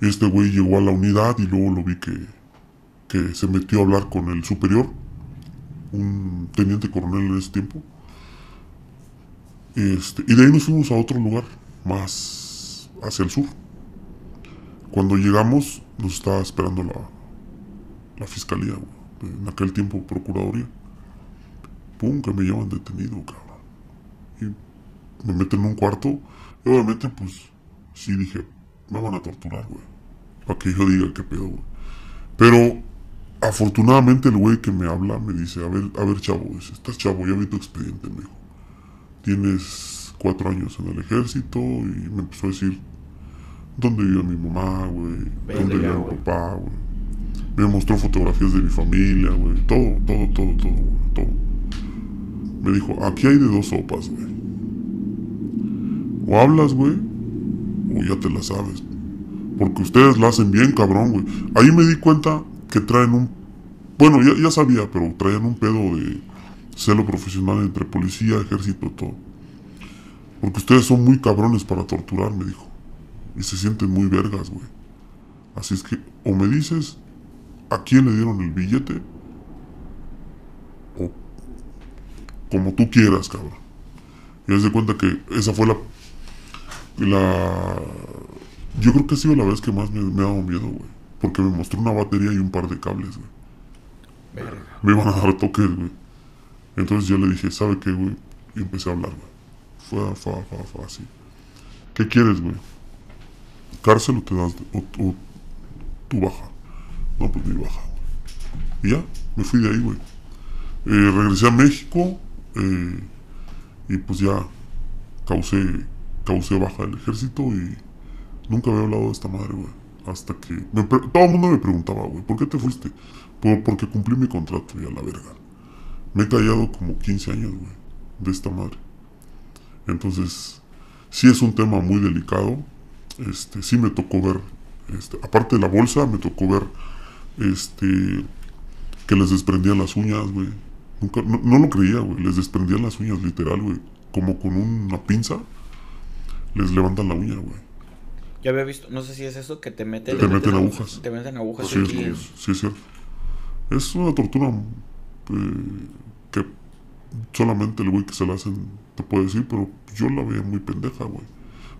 Speaker 4: Este güey llegó a la unidad y luego lo vi que, que se metió a hablar con el superior un teniente coronel en ese tiempo. Este, y de ahí nos fuimos a otro lugar, más hacia el sur. Cuando llegamos, nos estaba esperando la, fiscalía. En aquel tiempo, procuraduría. Pum, que me llevan detenido, cabrón. Y me meten en un cuarto. Obviamente, pues, sí dije, me van a torturar, güey. Para que yo diga qué pedo, güey. Pero, afortunadamente, el güey que me habla me dice, a ver, a ver, chavo, dice, estás chavo, ya vi tu expediente, me dijo. Tienes cuatro años en el ejército y me empezó a decir dónde vive mi mamá, güey, dónde vive mi papá, güey. Me mostró fotografías de mi familia, güey, todo, todo, todo, todo, güey, todo. Me dijo, aquí hay de dos sopas, güey. O hablas, güey, o ya te la sabes. Porque ustedes la hacen bien, cabrón, güey. Ahí me di cuenta que traen un... Bueno, ya, ya sabía, pero traían un pedo de celo profesional entre policía, ejército, todo. Porque ustedes son muy cabrones para torturar, me dijo. Y se sienten muy vergas, güey. Así es que, o me dices a quién le dieron el billete, o como tú quieras, cabrón. Y haz de cuenta que esa fue la. La. Yo creo que ha sido la vez que más me, me ha dado miedo, güey. Porque me mostró una batería y un par de cables, güey. Me iban a dar toques, güey. Entonces yo le dije, ¿sabe qué, güey? Y empecé a hablar, güey. Fue, fue, fue, fue así. ¿Qué quieres, güey? ¿Cárcel o te das, o, o tu baja? No, pues mi baja, güey. Y ya, me fui de ahí, güey. Eh, regresé a México eh, y pues ya causé, causé baja del ejército y nunca había hablado de esta madre, güey. Hasta que todo el mundo me preguntaba, güey, ¿por qué te fuiste? Por- porque cumplí mi contrato y a la verga. Me he callado como 15 años, güey, de esta madre. Entonces, sí es un tema muy delicado. Este, sí me tocó ver, este, aparte de la bolsa, me tocó ver, este, que les desprendían las uñas, güey. Nunca, no, no lo creía, güey. Les desprendían las uñas, literal, güey. Como con una pinza, les levantan la uña, güey.
Speaker 3: Yo había visto, no sé si es eso, que te meten...
Speaker 4: Te meten agujas.
Speaker 3: Te meten agujas
Speaker 4: Sí,
Speaker 3: aquí.
Speaker 4: es, sí, es cierto. Es una tortura eh, que solamente el güey que se la hacen te puede decir, pero yo la veía muy pendeja, güey.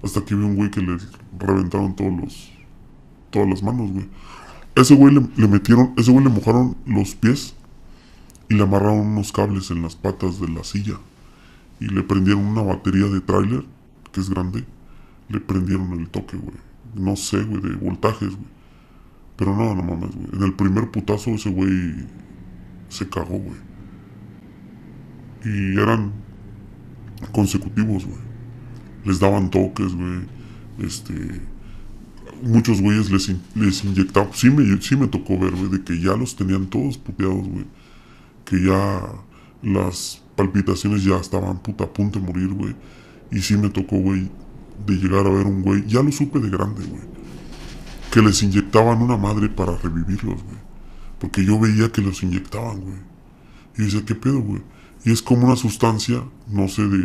Speaker 4: Hasta que vi un güey que le reventaron todos los, todas las manos, güey. Ese güey le, le metieron, ese güey le mojaron los pies y le amarraron unos cables en las patas de la silla y le prendieron una batería de tráiler que es grande. Le prendieron el toque, güey. No sé, güey, de voltajes, güey. Pero no, no mames, güey. En el primer putazo ese güey se cagó, güey. Y eran consecutivos, güey. Les daban toques, güey. Este. Muchos güeyes les, les inyectaban. Sí me, sí me tocó ver, güey, de que ya los tenían todos puteados, güey. Que ya las palpitaciones ya estaban puta a punto de morir, güey. Y sí me tocó, güey, de llegar a ver un güey. Ya lo supe de grande, güey que les inyectaban una madre para revivirlos, güey. Porque yo veía que los inyectaban, güey. Y decía, ¿qué pedo, güey? Y es como una sustancia, no sé de,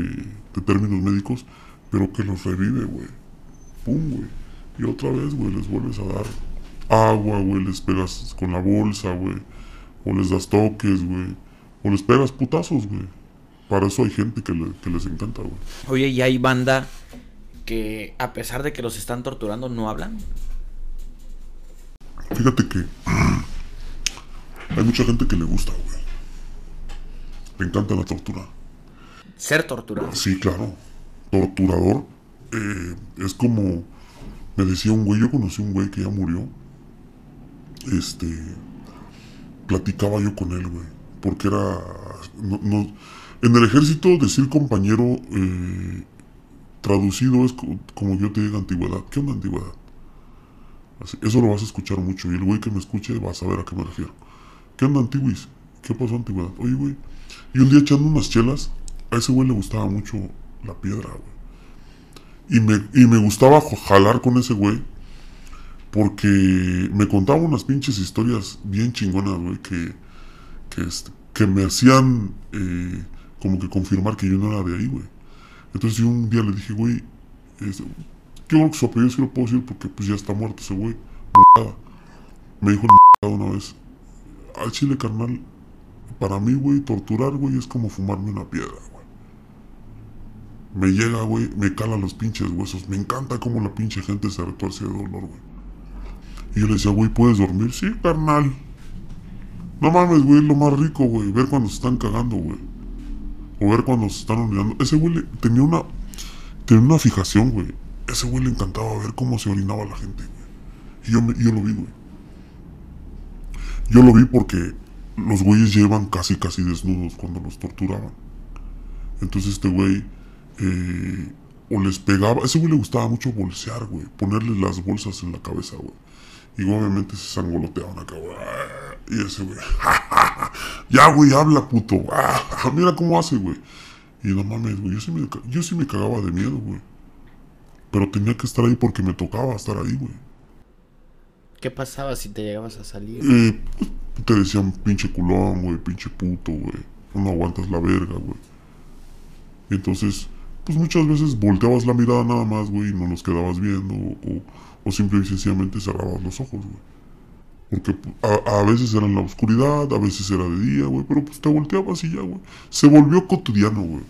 Speaker 4: de términos médicos, pero que los revive, güey. Pum, güey. Y otra vez, güey, les vuelves a dar agua, güey, les pegas con la bolsa, güey. O les das toques, güey. O les pegas putazos, güey. Para eso hay gente que, le- que les encanta, güey.
Speaker 3: Oye, y hay banda que a pesar de que los están torturando no hablan.
Speaker 4: Fíjate que hay mucha gente que le gusta, güey. Le encanta la tortura.
Speaker 3: Ser torturados.
Speaker 4: Sí, claro. Torturador. eh, es como. Me decía un güey, yo conocí un güey que ya murió. Este. Platicaba yo con él, güey. Porque era. no- no- en el ejército, decir compañero. eh, traducido es co- como yo te diga antigüedad. ¿Qué onda antigüedad? Así, eso lo vas a escuchar mucho. Y el güey que me escuche va a saber a qué me refiero. ¿Qué onda antiguis? ¿Qué pasó antigüedad? Oye, güey. Y un día echando unas chelas, a ese güey le gustaba mucho la piedra, güey. Y me, y me gustaba jalar con ese güey. Porque me contaba unas pinches historias bien chingonas, güey, que, que, este, que me hacían eh, como que confirmar que yo no era de ahí, güey. Entonces yo un día le dije, güey, este, yo creo que su apellido sí lo puedo decir porque pues ya está muerto ese güey. Me dijo una vez, al chile carnal, para mí, güey, torturar, güey, es como fumarme una piedra, güey. Me llega, güey, me cala los pinches huesos. Me encanta cómo la pinche gente se retuerce de dolor, güey. Y yo le decía, güey, ¿puedes dormir? Sí, carnal. No mames, güey, lo más rico, güey. Ver cuando se están cagando, güey. O ver cuando se están orinando. Ese güey tenía una. Tenía una fijación, güey. Ese güey le encantaba ver cómo se orinaba la gente, güey. Y yo, yo lo vi, güey. Yo lo vi porque los güeyes llevan casi, casi desnudos cuando los torturaban. Entonces este güey. Eh, o les pegaba. ese güey le gustaba mucho bolsear, güey. Ponerle las bolsas en la cabeza, güey. Y obviamente se sangoloteaban acá, güey. Y ese güey. ya, güey, habla, puto. Ah, mira cómo hace, güey. Y no mames, güey. Yo sí me, yo sí me cagaba de miedo, güey. Pero tenía que estar ahí porque me tocaba estar ahí, güey.
Speaker 3: ¿Qué pasaba si te llegabas a salir?
Speaker 4: Eh, te decían pinche culón, güey, pinche puto, güey. No aguantas la verga, güey. Entonces, pues muchas veces volteabas la mirada nada más, güey, y no los quedabas viendo, o, o simple y sencillamente cerrabas los ojos, güey. Porque a, veces era en la oscuridad, a veces era de día, güey, pero pues te volteabas y ya, güey. Se volvió cotidiano, güey.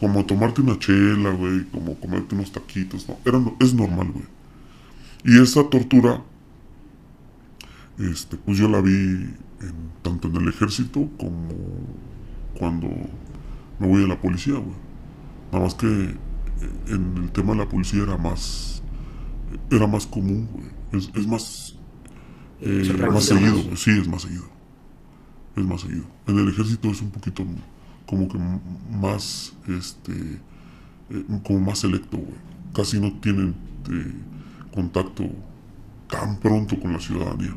Speaker 4: Como tomarte una chela, güey, como comerte unos taquitos, ¿no? Era, es normal, güey. Y esa tortura, este, pues yo la vi en, tanto en el ejército como cuando me voy a la policía, güey. Nada más que eh, en el tema de la policía era más. Era más común, güey. Es, más. Eh, más seguido, Sí, es más seguido. Es más seguido. En el ejército es un poquito como que más. Este. Eh, como más selecto, güey. Casi no tienen contacto tan pronto con la ciudadanía.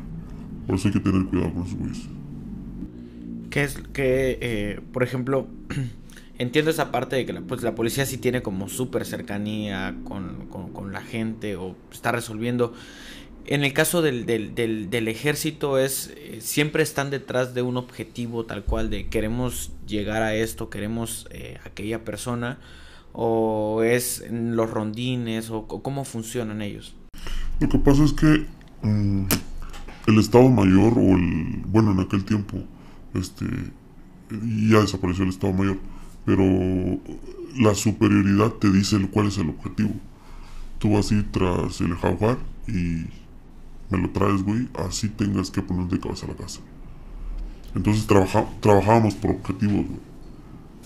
Speaker 4: Por eso hay que tener cuidado con esos güeyes.
Speaker 3: ¿Qué es que, por ejemplo, entiendo esa parte de que la, pues, la policía sí tiene como súper cercanía con, la gente o está resolviendo. En el caso del, del, ejército es eh, siempre están detrás de un objetivo tal cual de queremos llegar a esto, queremos eh, aquella persona o es los rondines o, cómo funcionan ellos.
Speaker 4: Lo que pasa es que mm, el Estado Mayor o el bueno en aquel tiempo este ya desapareció el Estado Mayor pero la superioridad te dice cuál es el objetivo. Tú vas a ir tras el jaguar y me lo traes, güey, así tengas que poner de cabeza a la casa. Entonces trabaja, trabajábamos por objetivos, güey.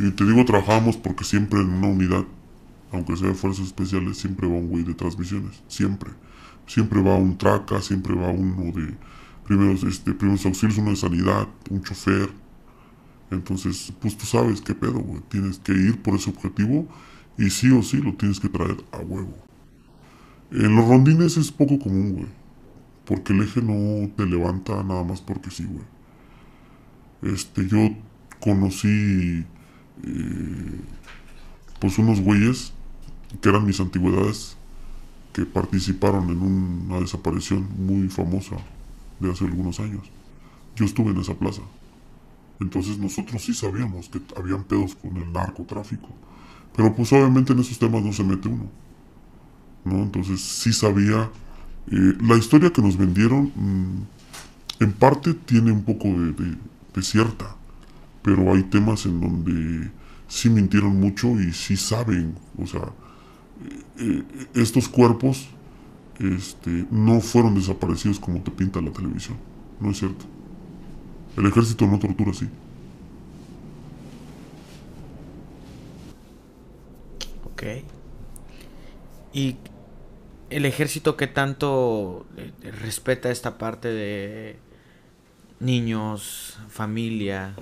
Speaker 4: Y te digo trabajábamos porque siempre en una unidad, aunque sea de fuerzas especiales, siempre va un güey de transmisiones. Siempre. Siempre va un traca, siempre va uno de primeros, este, primeros auxilios, uno de sanidad, un chofer, entonces, pues tú sabes qué pedo, güey. Tienes que ir por ese objetivo y sí o sí lo tienes que traer a huevo. En los rondines es poco común, güey. Porque el eje no te levanta nada más porque sí, güey. Este, yo conocí eh, pues unos güeyes que eran mis antigüedades que participaron en una desaparición muy famosa de hace algunos años. Yo estuve en esa plaza. Entonces nosotros sí sabíamos que habían pedos con el narcotráfico. Pero pues obviamente en esos temas no se mete uno. ¿no? Entonces sí sabía. Eh, la historia que nos vendieron mm, en parte tiene un poco de, cierta. Pero hay temas en donde sí mintieron mucho y sí saben. O sea, eh, eh, estos cuerpos este, no fueron desaparecidos como te pinta la televisión. No es cierto. El ejército no tortura así.
Speaker 3: Ok. ¿Y el ejército qué tanto eh, respeta esta parte de niños, familia?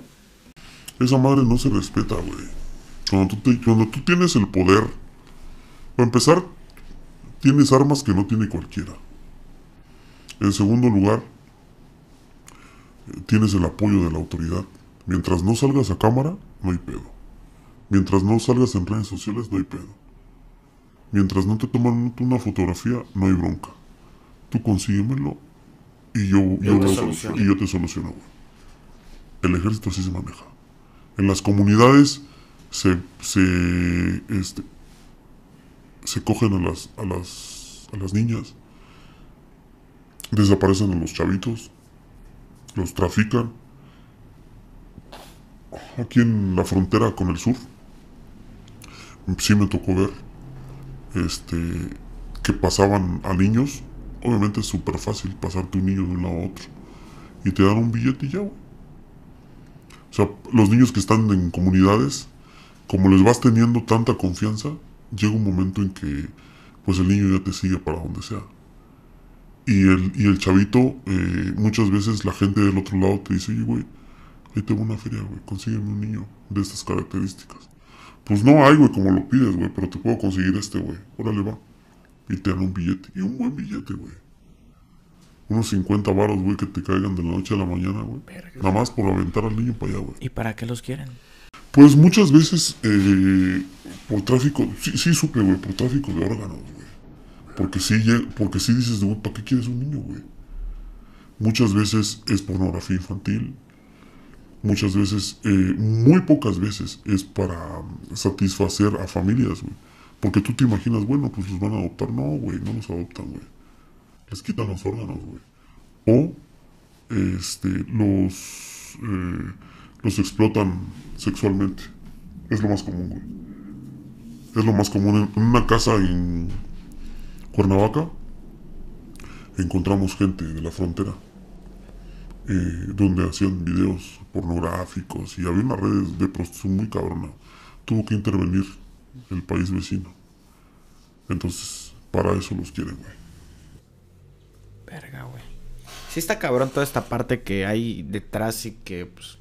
Speaker 4: Esa madre no se respeta, güey. Cuando cuando tú tienes el poder, para empezar, tienes armas que no tiene cualquiera. En segundo lugar, tienes el apoyo de la autoridad. Mientras no salgas a cámara, no hay pedo. Mientras no salgas en redes sociales, no hay pedo. Mientras no te toman una fotografía, no hay bronca. Tú consíguemelo y yo, yo, y yo te soluciono. El ejército así se maneja. En las comunidades se, se, este, se cogen a las, a las, a las niñas, desaparecen a los chavitos, los trafican. Aquí en la frontera con el sur, sí me tocó ver este, que pasaban a niños. Obviamente es súper fácil pasarte un niño de un lado a otro. Y te dan un billete y ya, sea, los niños que están en comunidades, como les vas teniendo tanta confianza, llega un momento en que pues el niño ya te sigue para donde sea. Y el, y el chavito, eh, muchas veces la gente del otro lado te dice, oye, güey, ahí tengo una feria, güey, consígueme un niño de estas características. Pues no hay, güey, como lo pides, güey, pero te puedo conseguir este, güey. Órale, va. Y te dan un billete. Y un buen billete, güey. Unos 50 varos, güey, que te caigan de la noche a la mañana, güey. Nada más por aventar al niño para allá, güey.
Speaker 3: ¿Y para qué los quieren?
Speaker 4: Pues muchas veces eh, por tráfico, sí, sí supe, güey, por tráfico de órganos, güey. Porque sí, porque sí dices, güey, ¿para qué quieres un niño, güey? Muchas veces es pornografía infantil. Muchas veces, eh, muy pocas veces, es para satisfacer a familias, güey. Porque tú te imaginas, bueno, pues los van a adoptar. No, güey, no los adoptan, güey. Les quitan los órganos, güey. O, este, los, eh, los explotan sexualmente. Es lo más común, güey. Es lo más común. En una casa en Cuernavaca encontramos gente de la frontera eh, donde hacían videos pornográficos y había una red de prostitución muy cabrona. Tuvo que intervenir el país vecino. Entonces, para eso los quieren, güey.
Speaker 3: Verga, güey. Sí está cabrón toda esta parte que hay detrás y que, pues,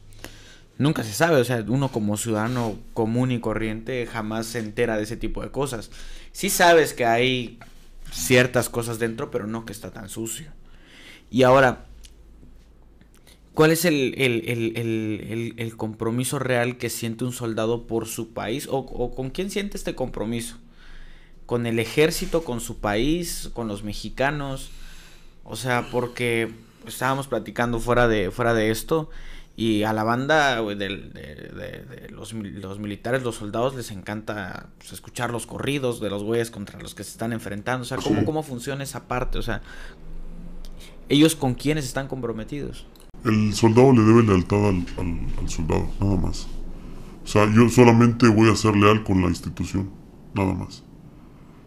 Speaker 3: nunca se sabe. O sea, uno como ciudadano común y corriente jamás se entera de ese tipo de cosas. Sí sabes que hay ciertas cosas dentro, pero no que está tan sucio. Y ahora, ¿cuál es el, el- el- el- compromiso real que siente un soldado por su país? ¿O, o con quién siente este compromiso? ¿Con el ejército, con su país, con los mexicanos? O sea, porque estábamos platicando fuera de, fuera de esto y a la banda de, de- de los, los militares, los soldados, les encanta pues, escuchar los corridos de los güeyes contra los que se están enfrentando. O sea, ¿cómo,
Speaker 4: Sí.
Speaker 3: cómo funciona esa parte? O sea, ¿ellos con quiénes están comprometidos?
Speaker 4: El soldado le debe lealtad al, soldado, nada más. O sea, yo solamente voy a ser leal con la institución, nada más.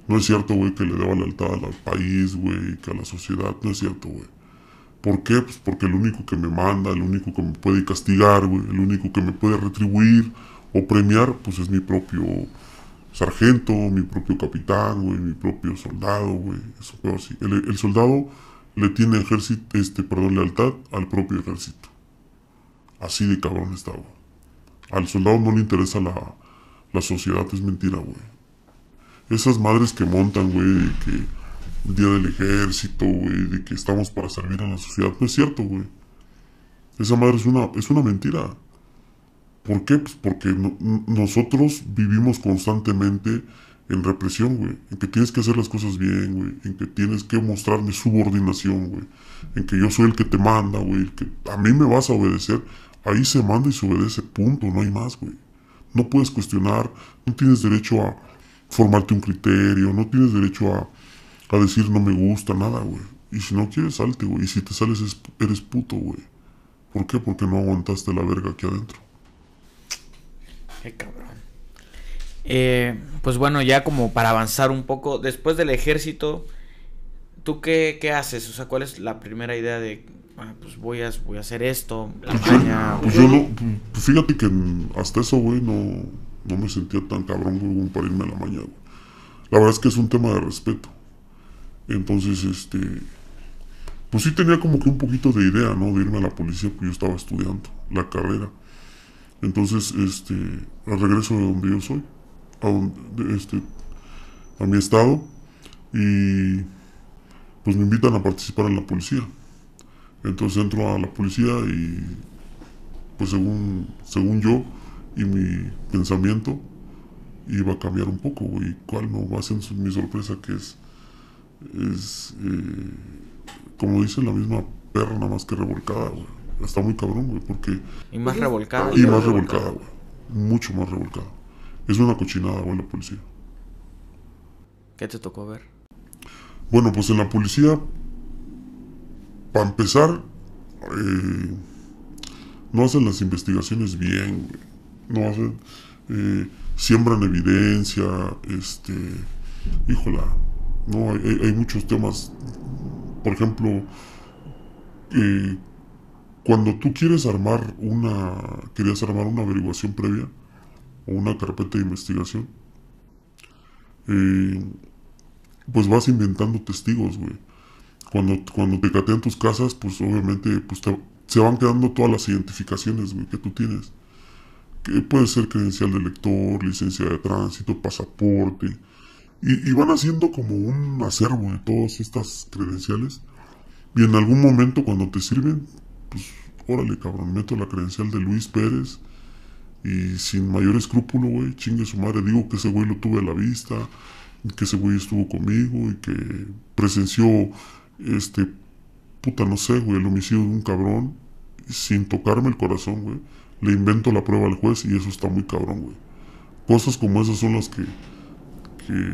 Speaker 4: No es cierto, güey, que le deba lealtad al país, güey, que a la sociedad. No es cierto, güey. ¿Por qué? Pues porque el único que me manda, el único que me puede castigar, güey, el único que me puede retribuir o premiar, pues es mi propio sargento, mi propio capitán, güey, mi propio soldado, güey. Eso pero. El, el soldado le tiene ejército, este, perdón, lealtad al propio ejército. Así de cabrón güey. Al soldado no le interesa la, la sociedad, es mentira, güey. Esas madres que montan, güey, de que día del ejército, güey, de que estamos para servir a la sociedad, no es cierto, güey. Esa madre es una, es una mentira. ¿Por qué? Pues porque nosotros vivimos constantemente en represión, güey. En que tienes que hacer las cosas bien, güey. En que tienes que mostrarme subordinación, güey. En que yo soy el que te manda, güey. el Que a mí me vas a obedecer. Ahí se manda y se obedece, punto. No hay más, güey. No puedes cuestionar. No tienes derecho a formarte un criterio. No tienes derecho a, a decir no me gusta, nada, güey. Y si no quieres, salte, güey. Y si te sales, es- eres puto, güey. ¿Por qué? Porque no aguantaste la verga aquí adentro.
Speaker 3: Cabrón. Eh, pues bueno, ya como para avanzar un poco, después del ejército, ¿tú qué, qué haces? O sea, ¿cuál es la primera idea de, ah, pues voy a, voy a hacer esto, la maña?
Speaker 4: Pues yo no, pues fíjate que hasta eso, güey, no, no me sentía tan cabrón, güey, como para irme a la mañana, güey. La verdad es que es un tema de respeto. Entonces, este, pues sí tenía como que un poquito de idea, ¿no? De irme a la policía, porque yo estaba estudiando la carrera. Entonces, este, al regreso de donde yo soy, a donde, este, a mi estado, y pues me invitan a participar en la policía. Entonces entro a la policía y pues según, según yo y mi pensamiento iba a cambiar un poco, güey. ¿Cuál no? Va a ser mi sorpresa que es, es eh, como dice la misma perra, nada más que revolcada, güey. Está muy cabrón, güey, porque...
Speaker 3: Y más revolcada.
Speaker 4: Y más revolcada, güey. Mucho más revolcada. Es una cochinada, güey, la policía.
Speaker 3: ¿Qué te tocó ver?
Speaker 4: Bueno, pues en la policía, para empezar, eh, no hacen las investigaciones bien, güey. No hacen, eh, siembran evidencia, este, híjola, no, hay, muchos temas, por ejemplo, eh, cuando tú quieres armar una, querías armar una averiguación previa una carpeta de investigación, eh, pues vas inventando testigos, güey. Cuando, cuando te catean tus casas, pues obviamente pues se van quedando todas las identificaciones, güey, que tú tienes. Que puede ser credencial de lector, licencia de tránsito, pasaporte. Y, y van haciendo como un acervo de todas estas credenciales. Y en algún momento cuando te sirven, pues órale, cabrón, meto la credencial de Luis Pérez y sin mayor escrúpulo, güey, chingue su madre, digo que ese güey lo tuve a la vista, que ese güey estuvo conmigo y que presenció, este, puta, no sé, güey, el homicidio de un cabrón, sin tocarme el corazón, güey. Le invento la prueba al juez y eso está muy cabrón, güey. Cosas como esas son las que, que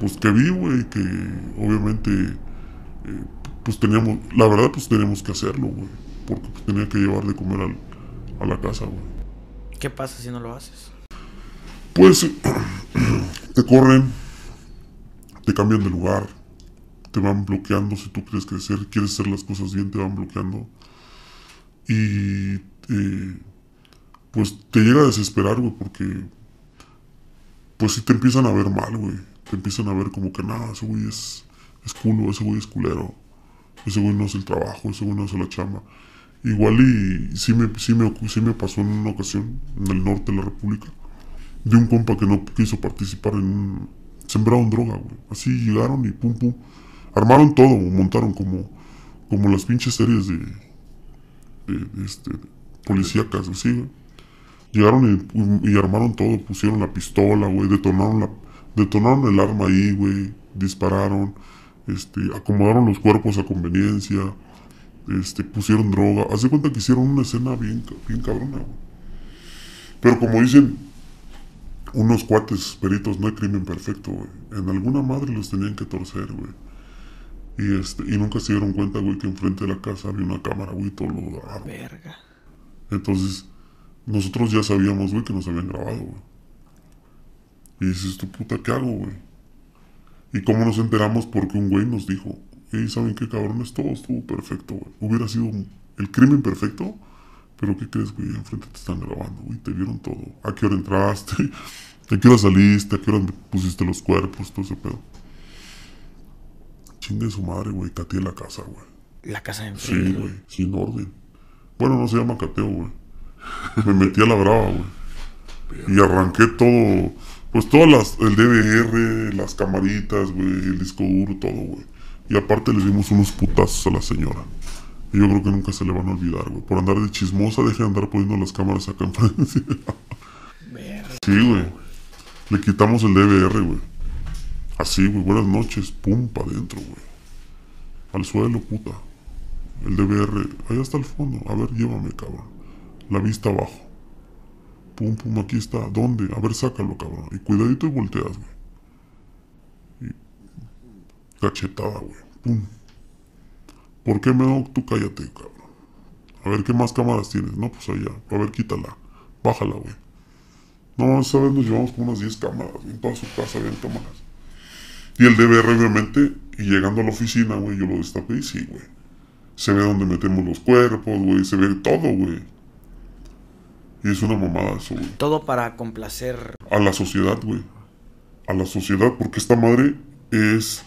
Speaker 4: pues que vi, güey, que obviamente, eh, pues teníamos, la verdad, pues teníamos que hacerlo, güey. Porque pues, tenía que llevar de comer al, a la casa, güey.
Speaker 3: ¿Qué pasa si no lo haces?
Speaker 4: Pues te corren, te cambian de lugar, te van bloqueando si tú quieres crecer, quieres hacer las cosas bien, te van bloqueando. Y eh, pues te llega a desesperar, güey, porque pues si te empiezan a ver mal, güey. Te empiezan a ver como que nada, ese güey es, es culo, ese güey es culero. Ese güey no hace el trabajo, ese güey no hace la chamba. Igual y sí me, sí me, sí me pasó en una ocasión, en el norte de la República, de un compa que no quiso participar en. Sembraron droga, güey. Así llegaron y pum, pum. Armaron todo, montaron como, como las pinches series de, de, este, policíacas, así, güey. Llegaron y, y, armaron todo, pusieron la pistola, güey, detonaron, la, detonaron el arma ahí, güey, dispararon, este, acomodaron los cuerpos a conveniencia, este, pusieron droga. Hace cuenta que hicieron una escena bien, bien cabrona, güey. Pero como dicen unos cuates peritos, no hay crimen perfecto, güey. En alguna madre los tenían que torcer, güey. Y, este, y nunca se dieron cuenta, güey, que enfrente de la casa había una cámara, güey, todo lo grabado.
Speaker 3: Verga.
Speaker 4: Entonces, nosotros ya sabíamos, güey, que nos habían grabado, güey. Y dices, tu puta, ¿qué hago, güey? ¿Y cómo nos enteramos? Porque un güey nos dijo, y ¿saben qué, cabrones? Todo estuvo perfecto, güey. Hubiera sido el crimen perfecto, pero ¿qué crees, güey? Enfrente te están grabando, güey. Te vieron todo. ¿A qué hora entraste? ¿A qué hora saliste? ¿A qué hora pusiste los cuerpos? Todo ese pedo. Chingue su madre, güey. Cateé la casa, güey.
Speaker 3: La casa de
Speaker 4: Sí, güey. Sin orden. Bueno, no se llama cateo, güey. Me metí a la brava, güey. Y arranqué todo. Pues todas las. El DVR, las camaritas, güey. El disco duro, todo, güey. Y aparte le dimos unos putazos a la señora. Y yo creo que nunca se le van a olvidar, güey. Por andar de chismosa, deje de andar poniendo las cámaras acá enfrente. sí, güey. Le quitamos el DVR, güey. Así, güey. Buenas noches. Pum, pa' adentro, güey. Al suelo, puta. El DVR. Allá está el fondo. A ver, llévame, cabrón. La vista abajo. Pum, pum, aquí está. ¿Dónde? A ver, sácalo, cabrón. Y cuidadito y volteas, güey. Cachetada, güey. Pum. ¿Por qué me no? Tú cállate, cabrón. A ver, ¿qué más cámaras tienes? No, pues allá. A ver, quítala. Bájala, güey. No, esa vez nos llevamos como unas 10 cámaras. En toda su casa había cámaras. Y el DVR, obviamente, y llegando a la oficina, güey, yo lo destapé y sí, güey. Se ve donde metemos los cuerpos, güey. Se ve todo, güey. Y es una mamada eso, güey.
Speaker 3: Todo para complacer.
Speaker 4: A la sociedad, güey. A la sociedad, porque esta madre es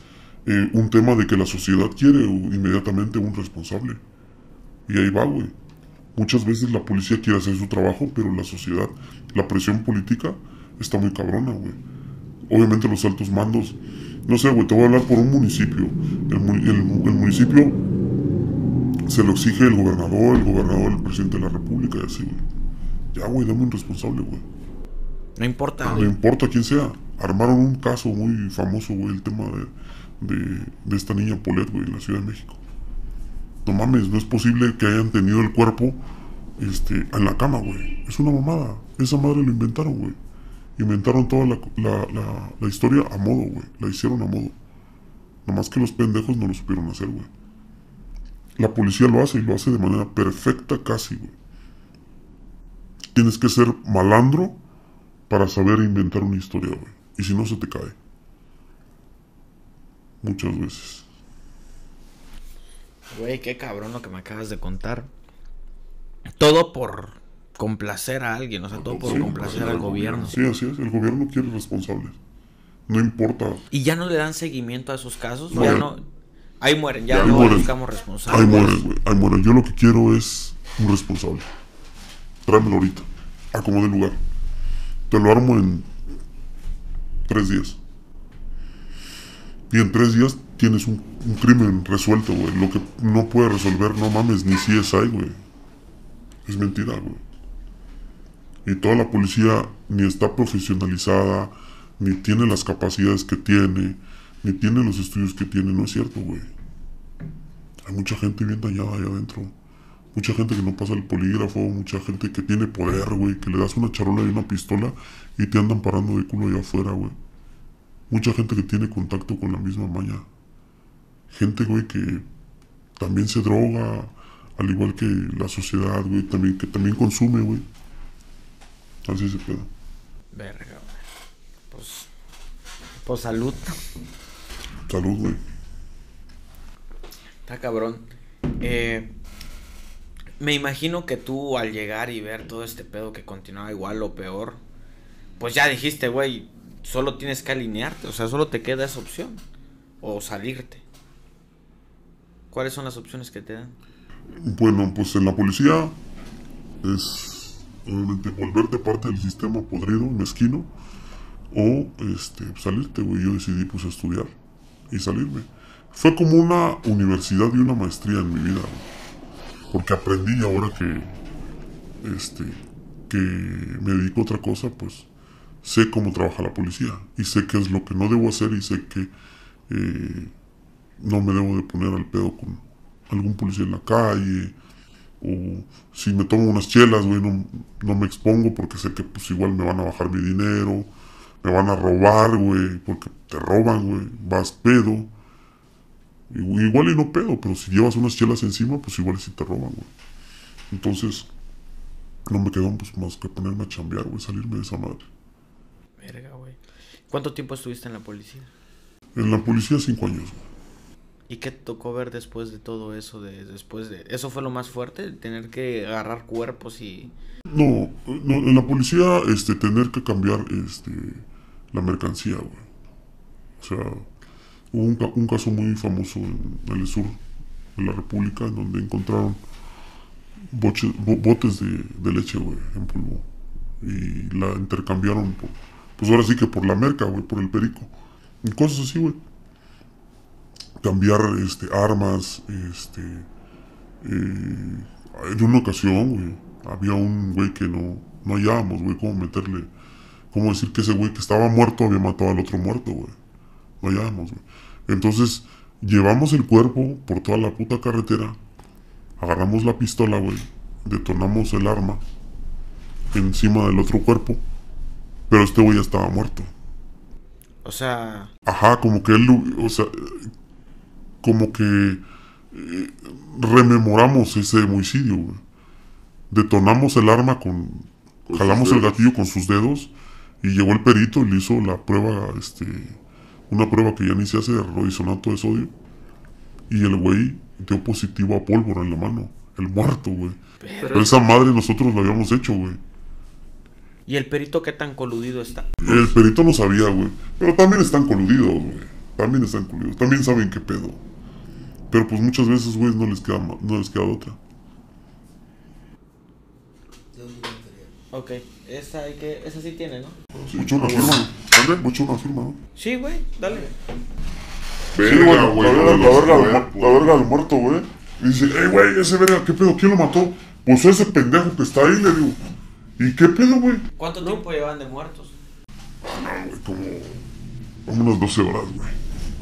Speaker 4: eh, un tema de que la sociedad quiere inmediatamente un responsable. Y ahí va, güey. Muchas veces la policía quiere hacer su trabajo, pero la sociedad, la presión política está muy cabrona, güey. Obviamente los altos mandos, no sé, güey, te voy a hablar por un municipio. El, el, municipio se lo exige el gobernador, el gobernador, el presidente de la república y así, güey. Ya, güey, dame un responsable, güey.
Speaker 3: No importa.
Speaker 4: No importa quién sea. Armaron un caso muy famoso, güey, el tema de de, esta niña Polet, güey, en la Ciudad de México. No mames, no es posible que hayan tenido el cuerpo este, en la cama, güey. Es una mamada. Esa madre lo inventaron, güey. Inventaron toda la, la, la, la historia a modo, güey. La hicieron a modo. Nomás que los pendejos no lo supieron hacer, güey. La policía lo hace y lo hace de manera perfecta casi, güey. Tienes que ser malandro para saber inventar una historia, güey. Y si no, se te cae muchas veces.
Speaker 3: Güey, qué cabrón lo que me acabas de contar. todo por complacer a alguien, o sea, todo por
Speaker 4: Sí,
Speaker 3: complacer al gobierno.
Speaker 4: Sí, así es. El gobierno quiere responsables. No importa.
Speaker 3: Y ya no le dan seguimiento a esos casos, ya no. Ahí mueren, ya
Speaker 4: Ahí
Speaker 3: no
Speaker 4: mueren.
Speaker 3: buscamos responsables.
Speaker 4: Ahí mueren, güey. Ahí mueren. Yo lo que quiero es un responsable. Tráemelo ahorita. Acomode el lugar. Te lo armo en tres días. Y en tres días tienes un, crimen resuelto, güey. Lo que no puede resolver, no mames, ni si es ahí, güey. Es mentira, güey. Y toda la policía ni está profesionalizada, ni tiene las capacidades que tiene, ni tiene los estudios que tiene. No es cierto, güey. Hay mucha gente bien dañada allá adentro. Mucha gente que no pasa el polígrafo, mucha gente que tiene poder, güey, que le das una charola y una pistola y te andan parando de culo allá afuera, güey. Mucha gente que tiene contacto con la misma maña. Gente, güey, que también se droga, al igual que la sociedad, güey, también, que también consume, güey. Así se pedo.
Speaker 3: Verga, güey. Pues. Pues salud.
Speaker 4: Salud, güey.
Speaker 3: Está cabrón. Eh, me imagino que tú al llegar y ver todo este pedo que continuaba igual o peor, pues ya dijiste, güey, solo tienes que alinearte, o sea, solo te queda esa opción. O salirte. ¿Cuáles son las opciones que te dan?
Speaker 4: Bueno, pues en la policía es obviamente volverte parte del sistema podrido, mezquino, o este, salirte, güey. Yo decidí pues estudiar y salirme. Fue como una universidad y una maestría en mi vida, porque aprendí ahora que, este, que me dedico a otra cosa, pues sé cómo trabaja la policía y sé qué es lo que no debo hacer y sé que eh, no me debo de poner al pedo con algún policía en la calle o si me tomo unas chelas, güey, no, no me expongo porque sé que pues igual me van a bajar mi dinero, me van a robar, güey, porque te roban, güey, vas pedo. Igual y no pedo, pero si llevas unas chelas encima, pues igual sí te roban, güey. Entonces, no me quedó pues más que ponerme a chambear, güey, salirme de esa madre.
Speaker 3: Verga, güey. ¿Cuánto tiempo estuviste en la policía?
Speaker 4: En la policía cinco años, güey.
Speaker 3: ¿Y qué te tocó ver después de todo eso? De, después de ¿Eso fue lo más fuerte? ¿Tener que agarrar cuerpos y...?
Speaker 4: No, no, en la policía, este, tener que cambiar, este, la mercancía, güey. O sea, hubo un, ca- un caso muy famoso en el sur de la República, en donde encontraron bo- botes de, de leche, güey, en polvo. Y la intercambiaron, por- pues ahora sí que por la merca, güey, por el perico. Y cosas así, güey. Cambiar, este, armas, este, eh, en una ocasión, güey, había un güey que no, no hallábamos, güey, cómo meterle, cómo decir que ese güey que estaba muerto había matado al otro muerto, güey. No hallábamos, güey. Entonces, llevamos el cuerpo por toda la puta carretera, agarramos la pistola, güey, detonamos el arma encima del otro cuerpo, pero este güey ya estaba muerto.
Speaker 3: O sea...
Speaker 4: Ajá, como que él, o sea, como que eh, rememoramos ese homicidio, güey. Detonamos el arma con, jalamos el gatillo con sus dedos y llegó el perito y le hizo la prueba, este, una prueba que ya ni se hace de rodisonato de sodio y el güey dio positivo a pólvora en la mano, el muerto, güey. Pero esa madre nosotros la habíamos hecho, güey.
Speaker 3: ¿Y el perito qué tan coludido está?
Speaker 4: El perito no sabía, güey. Pero también están coludidos, güey. También están coludidos. También saben qué pedo. Pero pues muchas veces, güey, no les queda, no les queda otra.
Speaker 3: Ok, esa hay que... Esa sí tiene, ¿no?
Speaker 4: Sí, mucho una firma. ¿Dónde? Mucho una firma, ¿no?
Speaker 3: Sí, güey, dale.
Speaker 4: Sí, güey, la, verga, la, verga del, mu- la verga del muerto, güey. Y dice, eh, güey, ese verga, ¿qué pedo? ¿Quién lo mató? Pues ese pendejo que está ahí, le digo. ¿Y qué pedo, güey?
Speaker 3: ¿Cuánto tiempo llevan de muertos?
Speaker 4: No, güey, como, como unas 12 horas, güey.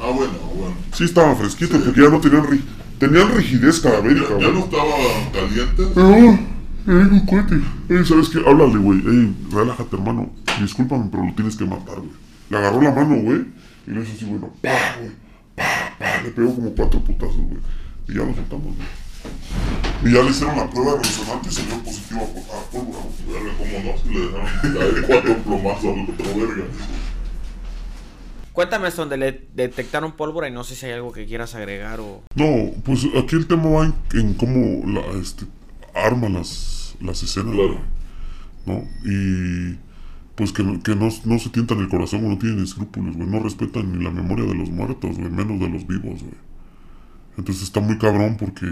Speaker 6: Ah, bueno, bueno.
Speaker 4: Sí estaban fresquitos porque ya no tenían, ri- tenían rigidez cadavérica,
Speaker 6: Ya
Speaker 4: güey.
Speaker 6: no estaban calientes.
Speaker 4: Pero, eh, un cuate. Ey, ¿sabes qué? Háblale, güey. Ey, relájate, hermano. Discúlpame, pero lo tienes que matar, güey. Le agarró la mano, güey. Y le hizo así, bueno, pa, güey. Pa, pa. Le pegó como cuatro putazos, güey. Y ya lo soltamos, güey. Y ya le hicieron la prueba de resonante y salió positivo a, pólvora, güey.
Speaker 6: Verga, como no, si le dejaron caer cuatro plomazos al otro verga.
Speaker 3: Cuéntame hasta donde le detectaron pólvora y no sé si hay algo que quieras agregar o...
Speaker 4: No, pues aquí el tema va en, en cómo la, este, arma las, las escenas,
Speaker 6: Claro.
Speaker 4: ¿no? Y pues que, no- que no, no se tientan el corazón, güey, no tienen escrúpulos, güey, no respetan ni la memoria de los muertos, güey, menos de los vivos, güey. Entonces está muy cabrón porque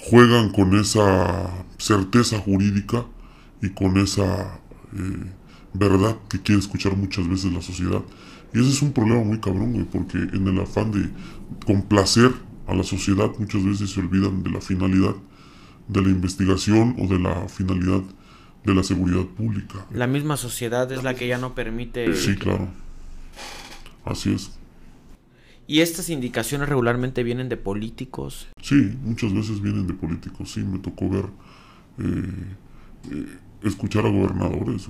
Speaker 4: juegan con esa certeza jurídica y con esa eh, verdad que quiere escuchar muchas veces la sociedad. Y ese es un problema muy cabrón, güey, porque en el afán de complacer a la sociedad muchas veces se olvidan de la finalidad de la investigación o de la finalidad de la seguridad pública.
Speaker 3: La misma sociedad es la que ya no permite...
Speaker 4: Sí, claro. Así es.
Speaker 3: Y estas indicaciones regularmente vienen de políticos.
Speaker 4: Sí, muchas veces vienen de políticos. Sí, me tocó ver, eh, eh, escuchar a gobernadores,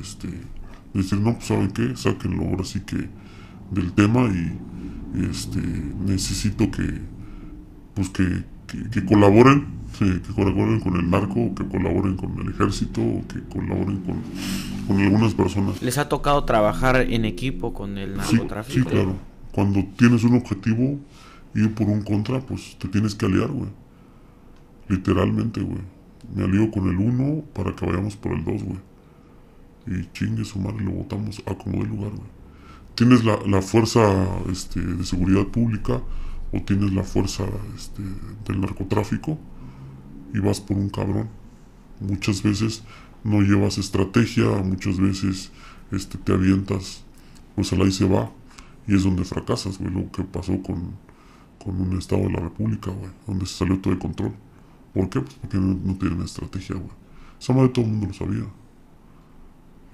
Speaker 4: este, decir, no, pues, ¿saben qué? Sáquenlo ahora sí que del tema y, este, necesito que, pues, que, que, que colaboren, sí, que colaboren con el narco, que colaboren con el ejército, que colaboren con, con algunas personas.
Speaker 3: ¿Les ha tocado trabajar en equipo con el
Speaker 4: Sí,
Speaker 3: narcotráfico?
Speaker 4: sí, claro. Cuando tienes un objetivo, ir por un contra, pues te tienes que aliar, güey. Literalmente, güey. Me alío con el uno para que vayamos por el dos, güey. Y chingue su madre, lo votamos a como dé lugar, güey. Tienes la, la fuerza este, de seguridad pública o tienes la fuerza este, del narcotráfico y vas por un cabrón. Muchas veces no llevas estrategia, muchas veces este, te avientas, pues al ahí se va. Y es donde fracasas, güey, lo que pasó con, con un Estado de la República, güey, donde se salió todo de control. ¿Por qué? Pues porque no, no tienen estrategia, güey. Esa madre todo el mundo lo sabía.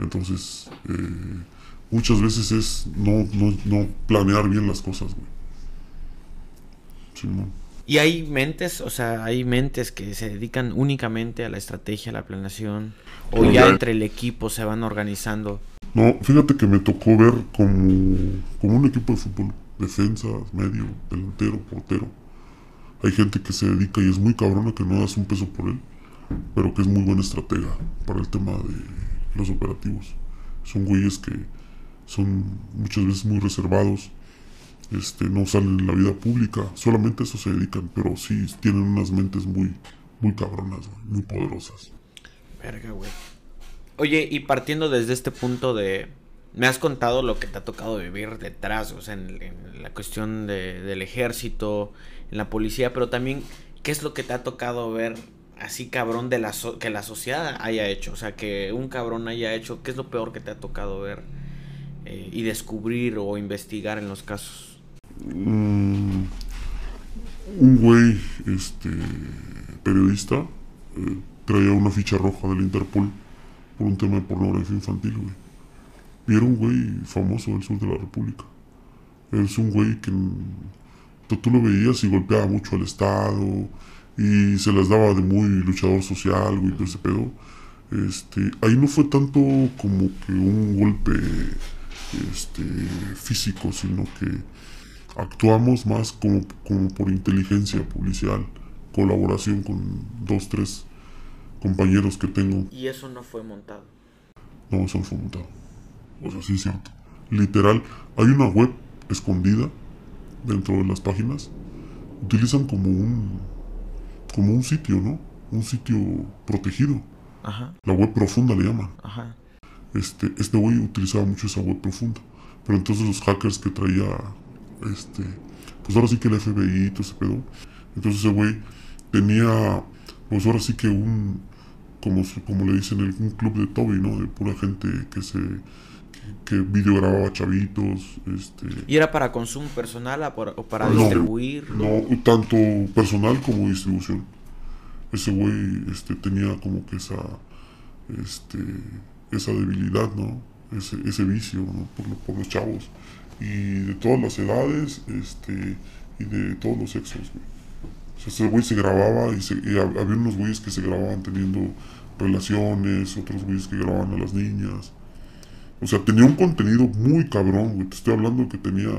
Speaker 4: Entonces, eh, muchas veces es no, no, no planear bien las cosas, güey.
Speaker 3: Y hay mentes, o sea, hay mentes que se dedican únicamente a la estrategia, a la planeación, o
Speaker 6: Pero
Speaker 3: ya
Speaker 6: ya-
Speaker 3: entre el equipo se van organizando.
Speaker 4: No, fíjate que me tocó ver como, como un equipo de fútbol. Defensa, medio, delantero, portero. Hay gente que se dedica y es muy cabrona que no das un peso por él, pero que es muy buena estratega para el tema de los operativos. Son güeyes que son muchas veces muy reservados, este, no salen en la vida pública, solamente a eso se dedican, pero sí tienen unas mentes muy, muy cabronas, muy poderosas.
Speaker 3: Verga, güey. Oye, y partiendo desde este punto de... Me has contado lo que te ha tocado vivir detrás, o sea, en, la cuestión de- del ejército, en la policía, pero también, ¿qué es lo que te ha tocado ver así cabrón de la so- que la sociedad haya hecho? O sea, que un cabrón haya hecho, ¿qué es lo peor que te ha tocado ver eh, y descubrir o investigar en los casos?
Speaker 4: Mm, un güey, este, periodista, eh, traía una ficha roja del Interpol por un tema de pornografía infantil, güey. Y era un güey famoso del sur de la República. Es un güey que tú, lo veías y golpeaba mucho al Estado y se las daba de muy luchador social, güey, todo ese pedo. Este, ahí no fue tanto como que un golpe este, físico, sino que actuamos más como por inteligencia policial, colaboración con dos, tres compañeros que tengo.
Speaker 3: Y eso no fue montado.
Speaker 4: No, eso no fue montado. O sea, sí es cierto. Literal, hay una web escondida dentro de las páginas. Utilizan como un, como un sitio, ¿no? Un sitio protegido.
Speaker 3: Ajá,
Speaker 4: La web profunda le llaman.
Speaker 3: ajá.
Speaker 4: este, este güey utilizaba mucho esa web profunda. Pero entonces los hackers que traía, este, pues ahora sí que el FBI y todo ese pedo. Entonces ese güey tenía, pues ahora sí que un, como, como le dicen, el- un club de Toby, ¿no? De pura gente que se, que, videogrababa chavitos, este.
Speaker 3: ¿Y era para consumo personal o para
Speaker 4: No.
Speaker 3: distribuir?
Speaker 4: No, tanto personal como distribución. Ese güey este, tenía como que esa, este, esa debilidad, ¿no? Ese, ese vicio, ¿no? Por, lo- por los chavos. Y de todas las edades, este, y de todos los sexos, güey. O sea, ese güey se grababa y, se- y hab- había unos güeyes que se grababan teniendo relaciones, otros güeyes que grababan a las niñas. O sea, tenía un contenido muy cabrón, güey. Te estoy hablando que tenía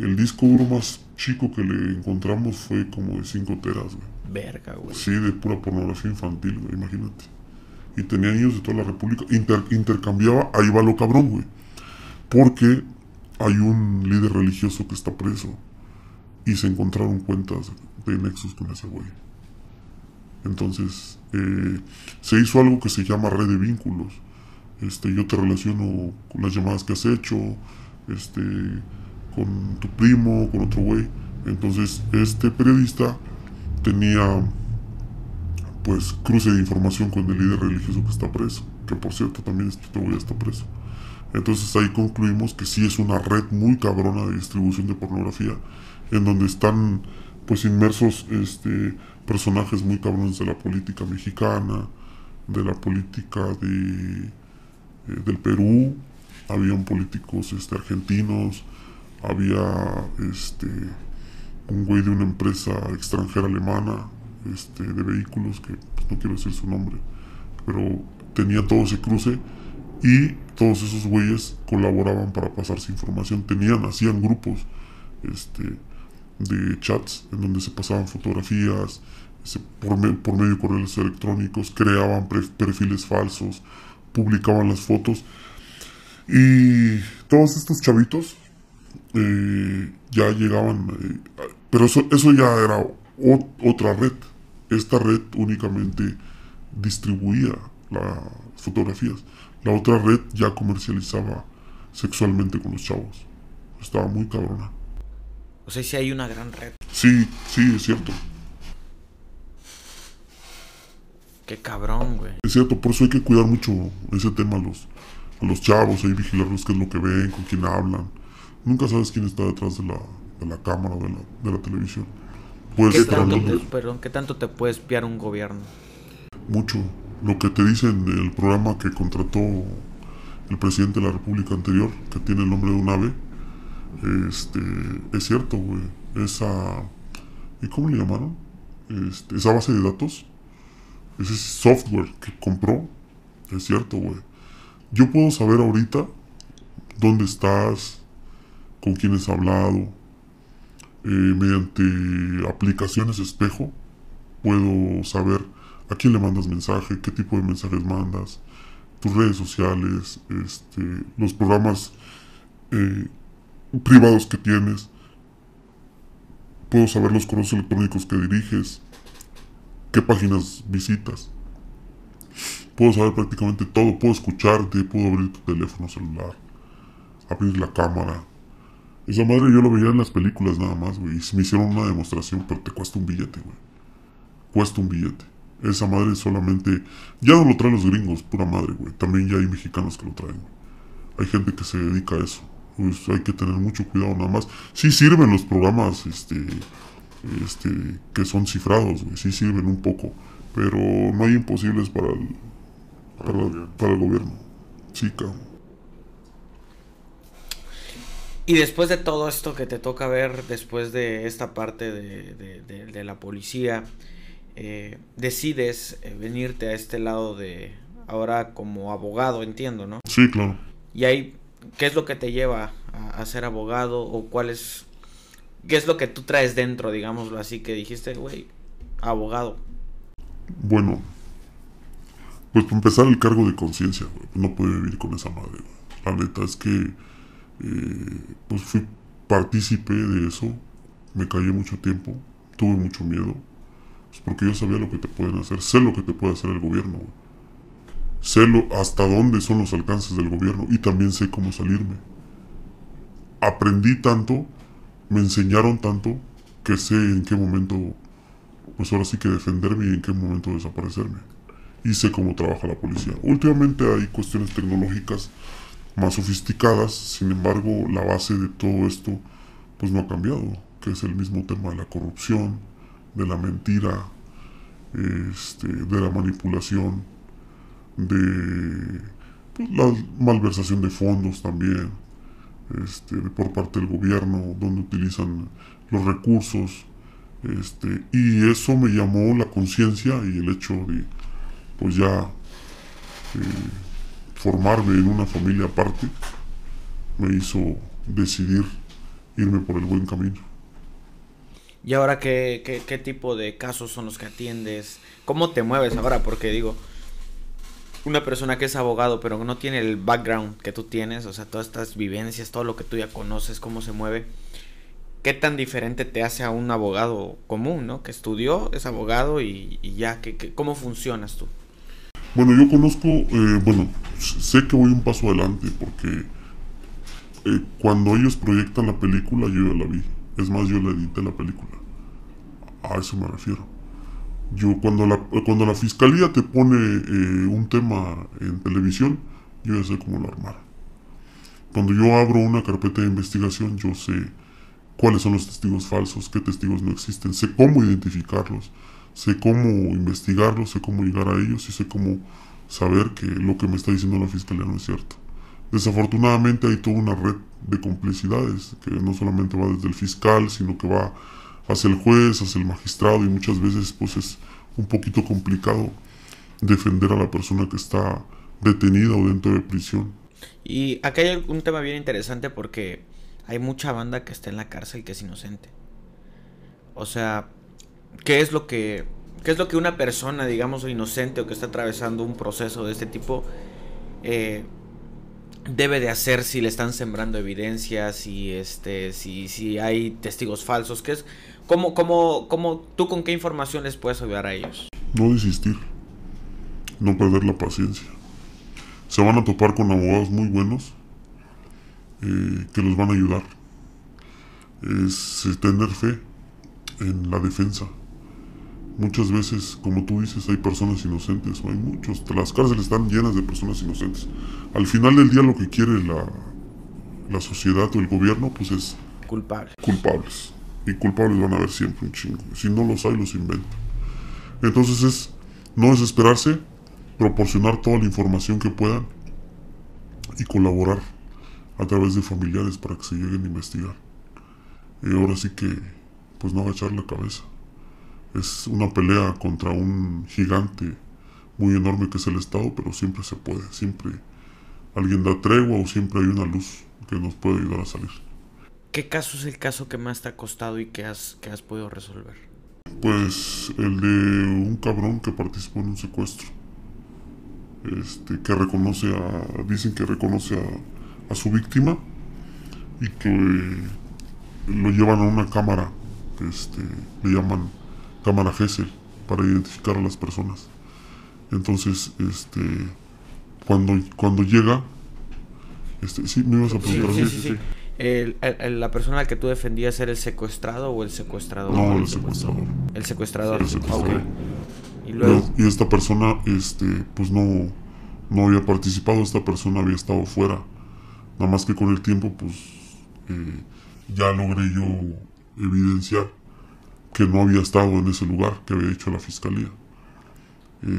Speaker 4: el disco duro más chico que le encontramos fue como de 5 teras, güey.
Speaker 3: Verga, güey.
Speaker 4: Sí, de pura pornografía infantil, güey, imagínate. Y tenía niños de toda la República. Inter- intercambiaba, ahí va lo cabrón, güey. Porque hay un líder religioso que está preso. Y se encontraron cuentas de nexos con ese güey. Entonces, eh, se hizo algo que se llama red de vínculos. Este, yo te relaciono con las llamadas que has hecho, este, con tu primo, con otro güey. Entonces, este periodista tenía pues cruce de información con el líder religioso que está preso, que por cierto también este güey está preso. Entonces ahí concluimos que sí es una red muy cabrona de distribución de pornografía, en donde están pues inmersos este, personajes muy cabrones de la política mexicana, de la política de, eh, del Perú, habían políticos este, argentinos, había este, un güey de una empresa extranjera alemana este, de vehículos, que pues, no quiero decir su nombre, pero tenía todo ese cruce y todos esos güeyes colaboraban para pasarse información, tenían, hacían grupos este, de chats en donde se pasaban fotografías, por, medio de correos electrónicos, creaban perfiles falsos, publicaban las fotos. Y todos estos chavitos eh, ya llegaban, eh, pero eso, eso ya era otra red. Esta red únicamente distribuía las fotografías. La otra red ya comercializaba sexualmente con los chavos. Estaba muy cabrona.
Speaker 3: O sea, si hay una gran red.
Speaker 4: Sí, sí, es cierto.
Speaker 3: Qué cabrón, güey.
Speaker 4: Es cierto, por eso hay que cuidar mucho ese tema a los, a los chavos, ahí vigilarlos qué es lo que ven, con quién hablan. Nunca sabes quién está detrás de la, de la cámara de la, de la televisión.
Speaker 3: ¿Qué tanto, te, perdón, ¿Qué tanto te puede espiar un gobierno?
Speaker 4: Mucho. Lo que te dicen en el programa que contrató el presidente de la República anterior, que tiene el nombre de un ave, este, es cierto, güey. Esa. ¿Y cómo le llamaron? Este, esa base de datos ese software que compró, es cierto, güey. Yo puedo saber ahorita dónde estás, con quién has hablado, eh, mediante aplicaciones espejo, puedo saber a quién le mandas mensaje, qué tipo de mensajes mandas, tus redes sociales, este, los programas eh, privados que tienes. Puedo saber los correos electrónicos que diriges, qué páginas visitas. Puedo saber prácticamente todo, puedo escucharte, puedo abrir tu teléfono celular, abrir la cámara. Esa madre yo lo veía en las películas nada más, güey. Y me hicieron una demostración, pero te cuesta un billete, güey. Cuesta un billete. Esa madre solamente... Ya no lo traen los gringos, pura madre, güey. También ya hay mexicanos que lo traen, Hay gente que se dedica a eso. Pues hay que tener mucho cuidado nada más. Sí sirven los programas, este este, que son cifrados, güey, sí sirven un poco, pero no hay imposibles para el, para, el gobierno. Sí, cabrón.
Speaker 3: Y después de todo esto que te toca ver, después de esta parte de, la policía, eh, decides eh, venirte a este lado de ahora como abogado, entiendo, ¿no?
Speaker 4: Sí, claro.
Speaker 3: Y ahí, ¿qué es lo que te lleva a, ser abogado o cuál es ¿Qué es lo que tú traes dentro, digámoslo así, que dijiste, güey, abogado?
Speaker 4: Bueno, pues para empezar el cargo de conciencia, no puede vivir con esa madre. La neta es que, eh, pues fui partícipe de eso, me callé mucho tiempo, tuve mucho miedo, pues porque yo sabía lo que te pueden hacer, sé lo que te puede hacer el gobierno, sé hasta dónde son los alcances del gobierno y también sé cómo salirme. Aprendí tanto me enseñaron tanto que sé en qué momento, pues ahora sí que defenderme y en qué momento desaparecerme. Y sé cómo trabaja la policía. Últimamente hay cuestiones tecnológicas más sofisticadas, sin embargo la base de todo esto pues no ha cambiado, que es el mismo tema de la corrupción, de la mentira, este, de la manipulación, de pues, la malversación de fondos también este, por parte del gobierno, donde utilizan los recursos. Este, y eso me llamó la conciencia y el hecho de, pues ya, eh, formarme en una familia aparte, me hizo decidir irme por el buen camino.
Speaker 3: ¿Y ahora qué, qué, qué tipo de casos son los que atiendes? ¿Cómo te mueves ahora? Porque digo, una persona que es abogado, pero no tiene el background que tú tienes, o sea, todas estas vivencias, todo lo que tú ya conoces, cómo se mueve. ¿qué tan diferente te hace a un abogado común, ¿no? Que estudió, es abogado y, ya, que, ¿cómo funcionas tú?
Speaker 4: Bueno, yo conozco, eh, bueno, sé que voy un paso adelante porque eh, cuando ellos proyectan la película yo ya la vi. Es más, yo la edité la película. A eso me refiero. Yo cuando la, cuando la fiscalía te pone eh, un tema en televisión, yo ya sé cómo lo armar. Cuando yo abro una carpeta de investigación, yo sé cuáles son los testigos falsos, qué testigos no existen, sé cómo identificarlos, sé cómo investigarlos, sé cómo llegar a ellos y sé cómo saber que lo que me está diciendo la fiscalía no es cierto. Desafortunadamente hay toda una red de complicidades que no solamente va desde el fiscal, sino que va hacia el juez, hacia el magistrado y muchas veces pues es un poquito complicado defender a la persona que está detenida o dentro de prisión.
Speaker 3: Y acá hay un tema bien interesante porque hay mucha banda que está en la cárcel que es inocente. O sea, ¿qué es lo que qué es lo que una persona, digamos, inocente o que está atravesando un proceso de este tipo eh, debe de hacer si le están sembrando evidencias, si este, si, si hay testigos falsos, ¿qué es? ¿Cómo, cómo, cómo, tú con qué información les puedes ayudar a ellos?
Speaker 4: No desistir, no perder la paciencia. Se van a topar con abogados muy buenos eh, que los van a ayudar. Es tener fe en la defensa. Muchas veces, como tú dices, hay personas inocentes, hay muchos. Las cárceles están llenas de personas inocentes. Al final del día lo que quiere la, la sociedad o el gobierno, pues es...
Speaker 3: Culpables.
Speaker 4: Culpables. Y culpables van a haber siempre un chingo. Si no los hay, los inventan. Entonces es no desesperarse, proporcionar toda la información que puedan y colaborar a través de familiares para que se lleguen a investigar. Y ahora sí que, pues no agachar la cabeza. Es una pelea contra un gigante muy enorme que es el Estado, pero siempre se puede, siempre alguien da tregua o siempre hay una luz que nos puede ayudar a salir.
Speaker 3: ¿Qué caso es el caso que más te ha costado y que has, que has podido resolver?
Speaker 4: Pues el de un cabrón que participó en un secuestro. Este, que reconoce a, dicen que reconoce a, a su víctima y que lo llevan a una cámara, este, le llaman cámara Gesell, para identificar a las personas. Entonces, este, cuando, cuando llega, este, sí, me ibas a preguntar.
Speaker 3: Sí, sí, sí, el, ¿La persona a la que tú defendías era el secuestrado o el secuestrador?
Speaker 4: No, el secuestrador.
Speaker 3: El secuestrador.
Speaker 4: ¿Y, luego? y esta persona, este, pues no, no había participado, esta persona había estado fuera. Nada más que con el tiempo, pues, eh, ya logré yo evidenciar que no había estado en ese lugar que había hecho la fiscalía.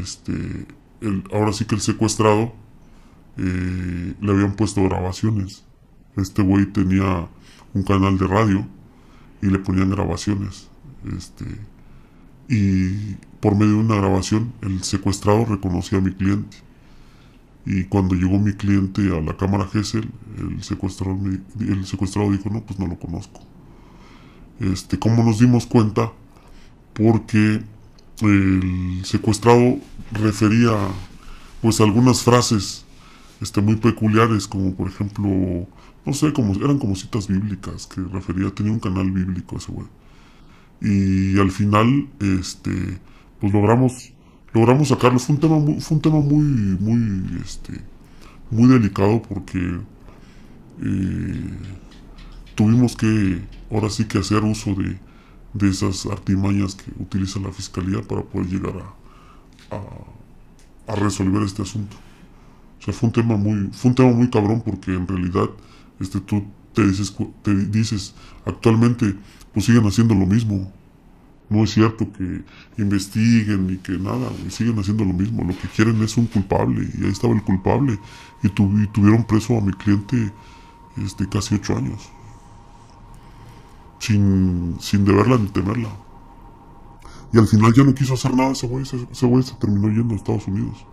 Speaker 4: Este, el, ahora sí que el secuestrado eh, le habían puesto grabaciones. Este güey tenía un canal de radio y le ponían grabaciones. Este, y por medio de una grabación, el secuestrado reconocía a mi cliente. Y cuando llegó mi cliente a la cámara Gesell, el secuestrador, el secuestrado dijo, no, pues no lo conozco. Este, ¿Cómo nos dimos cuenta? Porque el secuestrado refería pues algunas frases este, muy peculiares, como por ejemplo, no sé, como, eran como citas bíblicas que refería, tenía un canal bíblico ese güey. Y al final, este, pues logramos logramos sacarlo. Fue un tema muy, fue un tema muy, muy, este, muy delicado porque eh, tuvimos que, ahora sí que hacer uso de, de, esas artimañas que utiliza la fiscalía para poder llegar a, a, a, resolver este asunto. O sea, fue un tema muy, fue un tema muy cabrón porque en realidad, este, tú te dices, te dices, actualmente, pues siguen haciendo lo mismo no es cierto que investiguen ni que nada, y siguen haciendo lo mismo. Lo que quieren es un culpable y ahí estaba el culpable y, tuvieron preso a mi cliente este, casi ocho años. Sin, sin deberla ni temerla. Y al final ya no quiso hacer nada ese güey se terminó yendo a Estados Unidos.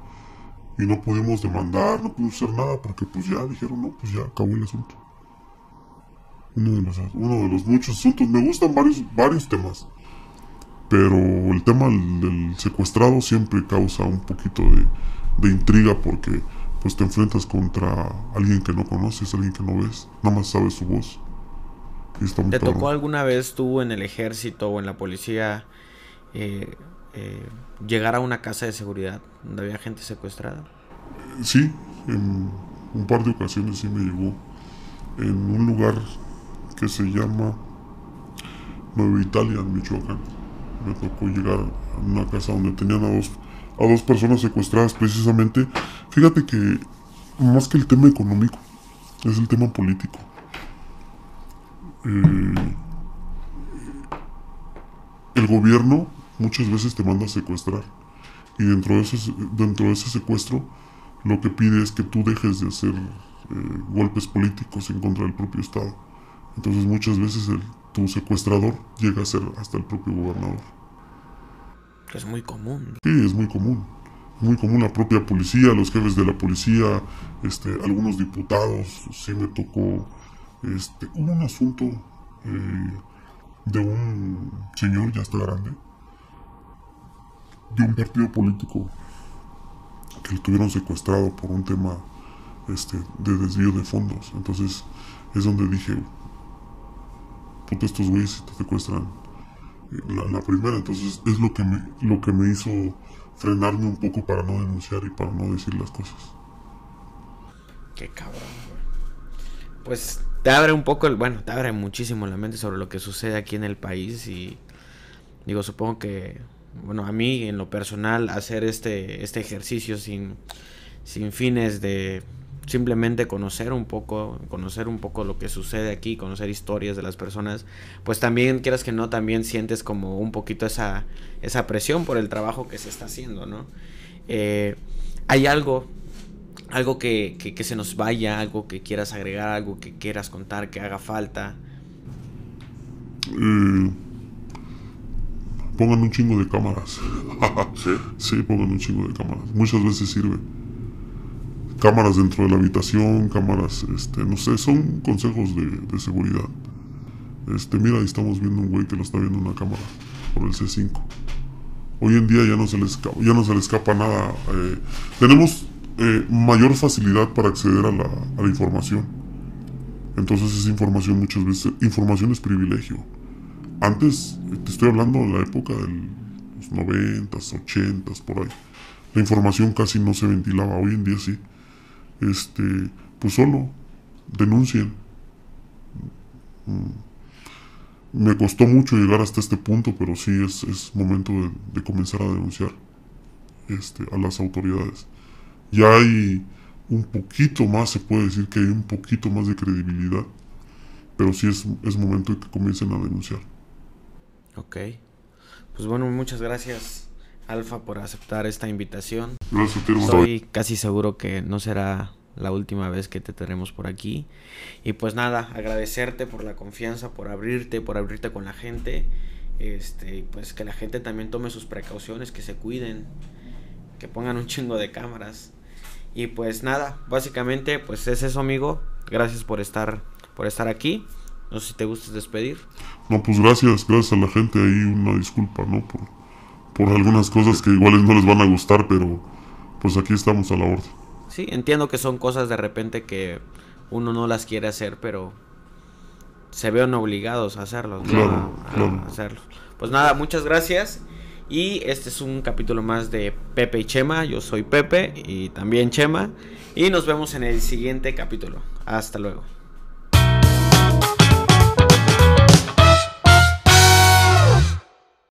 Speaker 4: Y no pudimos demandar, no pudimos hacer nada porque pues ya dijeron, no, pues ya acabó el asunto. Uno de los, uno de los muchos asuntos. Me gustan varios, varios temas pero el tema del secuestrado siempre causa un poquito de, intriga porque pues te enfrentas contra alguien que no conoces, alguien que no ves, nada más sabes su voz. y está muy
Speaker 3: ¿Te tocó alguna vez tú en el ejército o en la policía eh, eh, llegar a una casa de seguridad donde había gente secuestrada?
Speaker 4: Sí, en un par de ocasiones sí me llegó. En un lugar que se llama Nueva Italia, en Michoacán. Me tocó llegar a una casa donde tenían a dos, a dos personas secuestradas precisamente. Fíjate que más que el tema económico, es el tema político. Eh, el gobierno muchas veces te manda a secuestrar. Y dentro de ese, dentro de ese secuestro, lo que pide es que tú dejes de hacer eh, golpes políticos en contra del propio Estado. Entonces muchas veces el, tu secuestrador llega a ser hasta el propio gobernador.
Speaker 3: Que es muy común.
Speaker 4: Sí, es muy común. Muy común la propia policía, los jefes de la policía, este, algunos diputados. Sí me tocó. Este, hubo un asunto eh, de un señor, ya está grande, de un partido político que lo tuvieron secuestrado por un tema este, de desvío de fondos. Entonces es donde dije, puta, estos güeyes te secuestran la, la primera. Entonces es lo que, me, lo que me hizo frenarme un poco para no denunciar y para no decir las cosas.
Speaker 3: Qué cabrón. Pues te abre un poco, el, bueno, te abre muchísimo la mente sobre lo que sucede aquí en el país y digo, supongo que, bueno, a mí en lo personal hacer este, este ejercicio sin, sin fines de simplemente conocer un poco, conocer un poco lo que sucede aquí, conocer historias de las personas, pues también quieras que no, también sientes como un poquito esa, esa presión por el trabajo que se está haciendo, ¿no? Eh, hay algo, algo que, que, se nos vaya, algo que quieras agregar, algo que quieras contar, que haga falta.
Speaker 4: Eh, pongan un chingo de cámaras.
Speaker 6: ¿Sí?
Speaker 4: Sí, pongan un chingo de cámaras. Muchas veces sirve. Cámaras dentro de la habitación, cámaras, este, no sé, son consejos de, de seguridad. Este, mira, ahí estamos viendo un güey que lo está viendo en una cámara por el C5. Hoy en día ya no se le escapa, ya no se le escapa nada. eh, tenemos eh, mayor facilidad para acceder a la, a la información. Entonces esa información muchas veces, información es privilegio. Antes, te estoy hablando de la época de los 90, 80, por ahí. La información casi no se ventilaba, hoy en día sí. Este, pues solo denuncien. Mm. Me costó mucho llegar hasta este punto, pero sí es, momento de, de comenzar a denunciar este, a las autoridades. Ya hay un poquito más, se puede decir que hay un poquito más de credibilidad, pero sí es, es momento de que comiencen a denunciar.
Speaker 3: Ok. Pues bueno, muchas gracias, Alfa, por aceptar esta invitación.
Speaker 4: Gracias.
Speaker 3: Estoy casi seguro que no será la última vez que te tenemos por aquí. Y pues nada, agradecerte por la confianza, por abrirte, por abrirte con la gente. Este, y pues que la gente también tome sus precauciones, que se cuiden, que pongan un chingo de cámaras. Y pues nada, básicamente pues es eso, amigo. Gracias por estar por estar aquí. No sé si te gustes despedir.
Speaker 4: No, pues gracias, gracias a la gente ahí, una disculpa, ¿no? Por, por algunas cosas que igual no les van a gustar, pero pues aquí estamos a la orden.
Speaker 3: Sí, entiendo que son cosas de repente que uno no las quiere hacer, pero se ven obligados a hacerlo. ¿no?
Speaker 4: Claro,
Speaker 3: a, a
Speaker 4: claro.
Speaker 3: hacerlo. Pues nada, muchas gracias. Y este es un capítulo más de Pepe y Chema. Yo soy Pepe y también Chema. Y nos vemos en el siguiente capítulo. Hasta luego.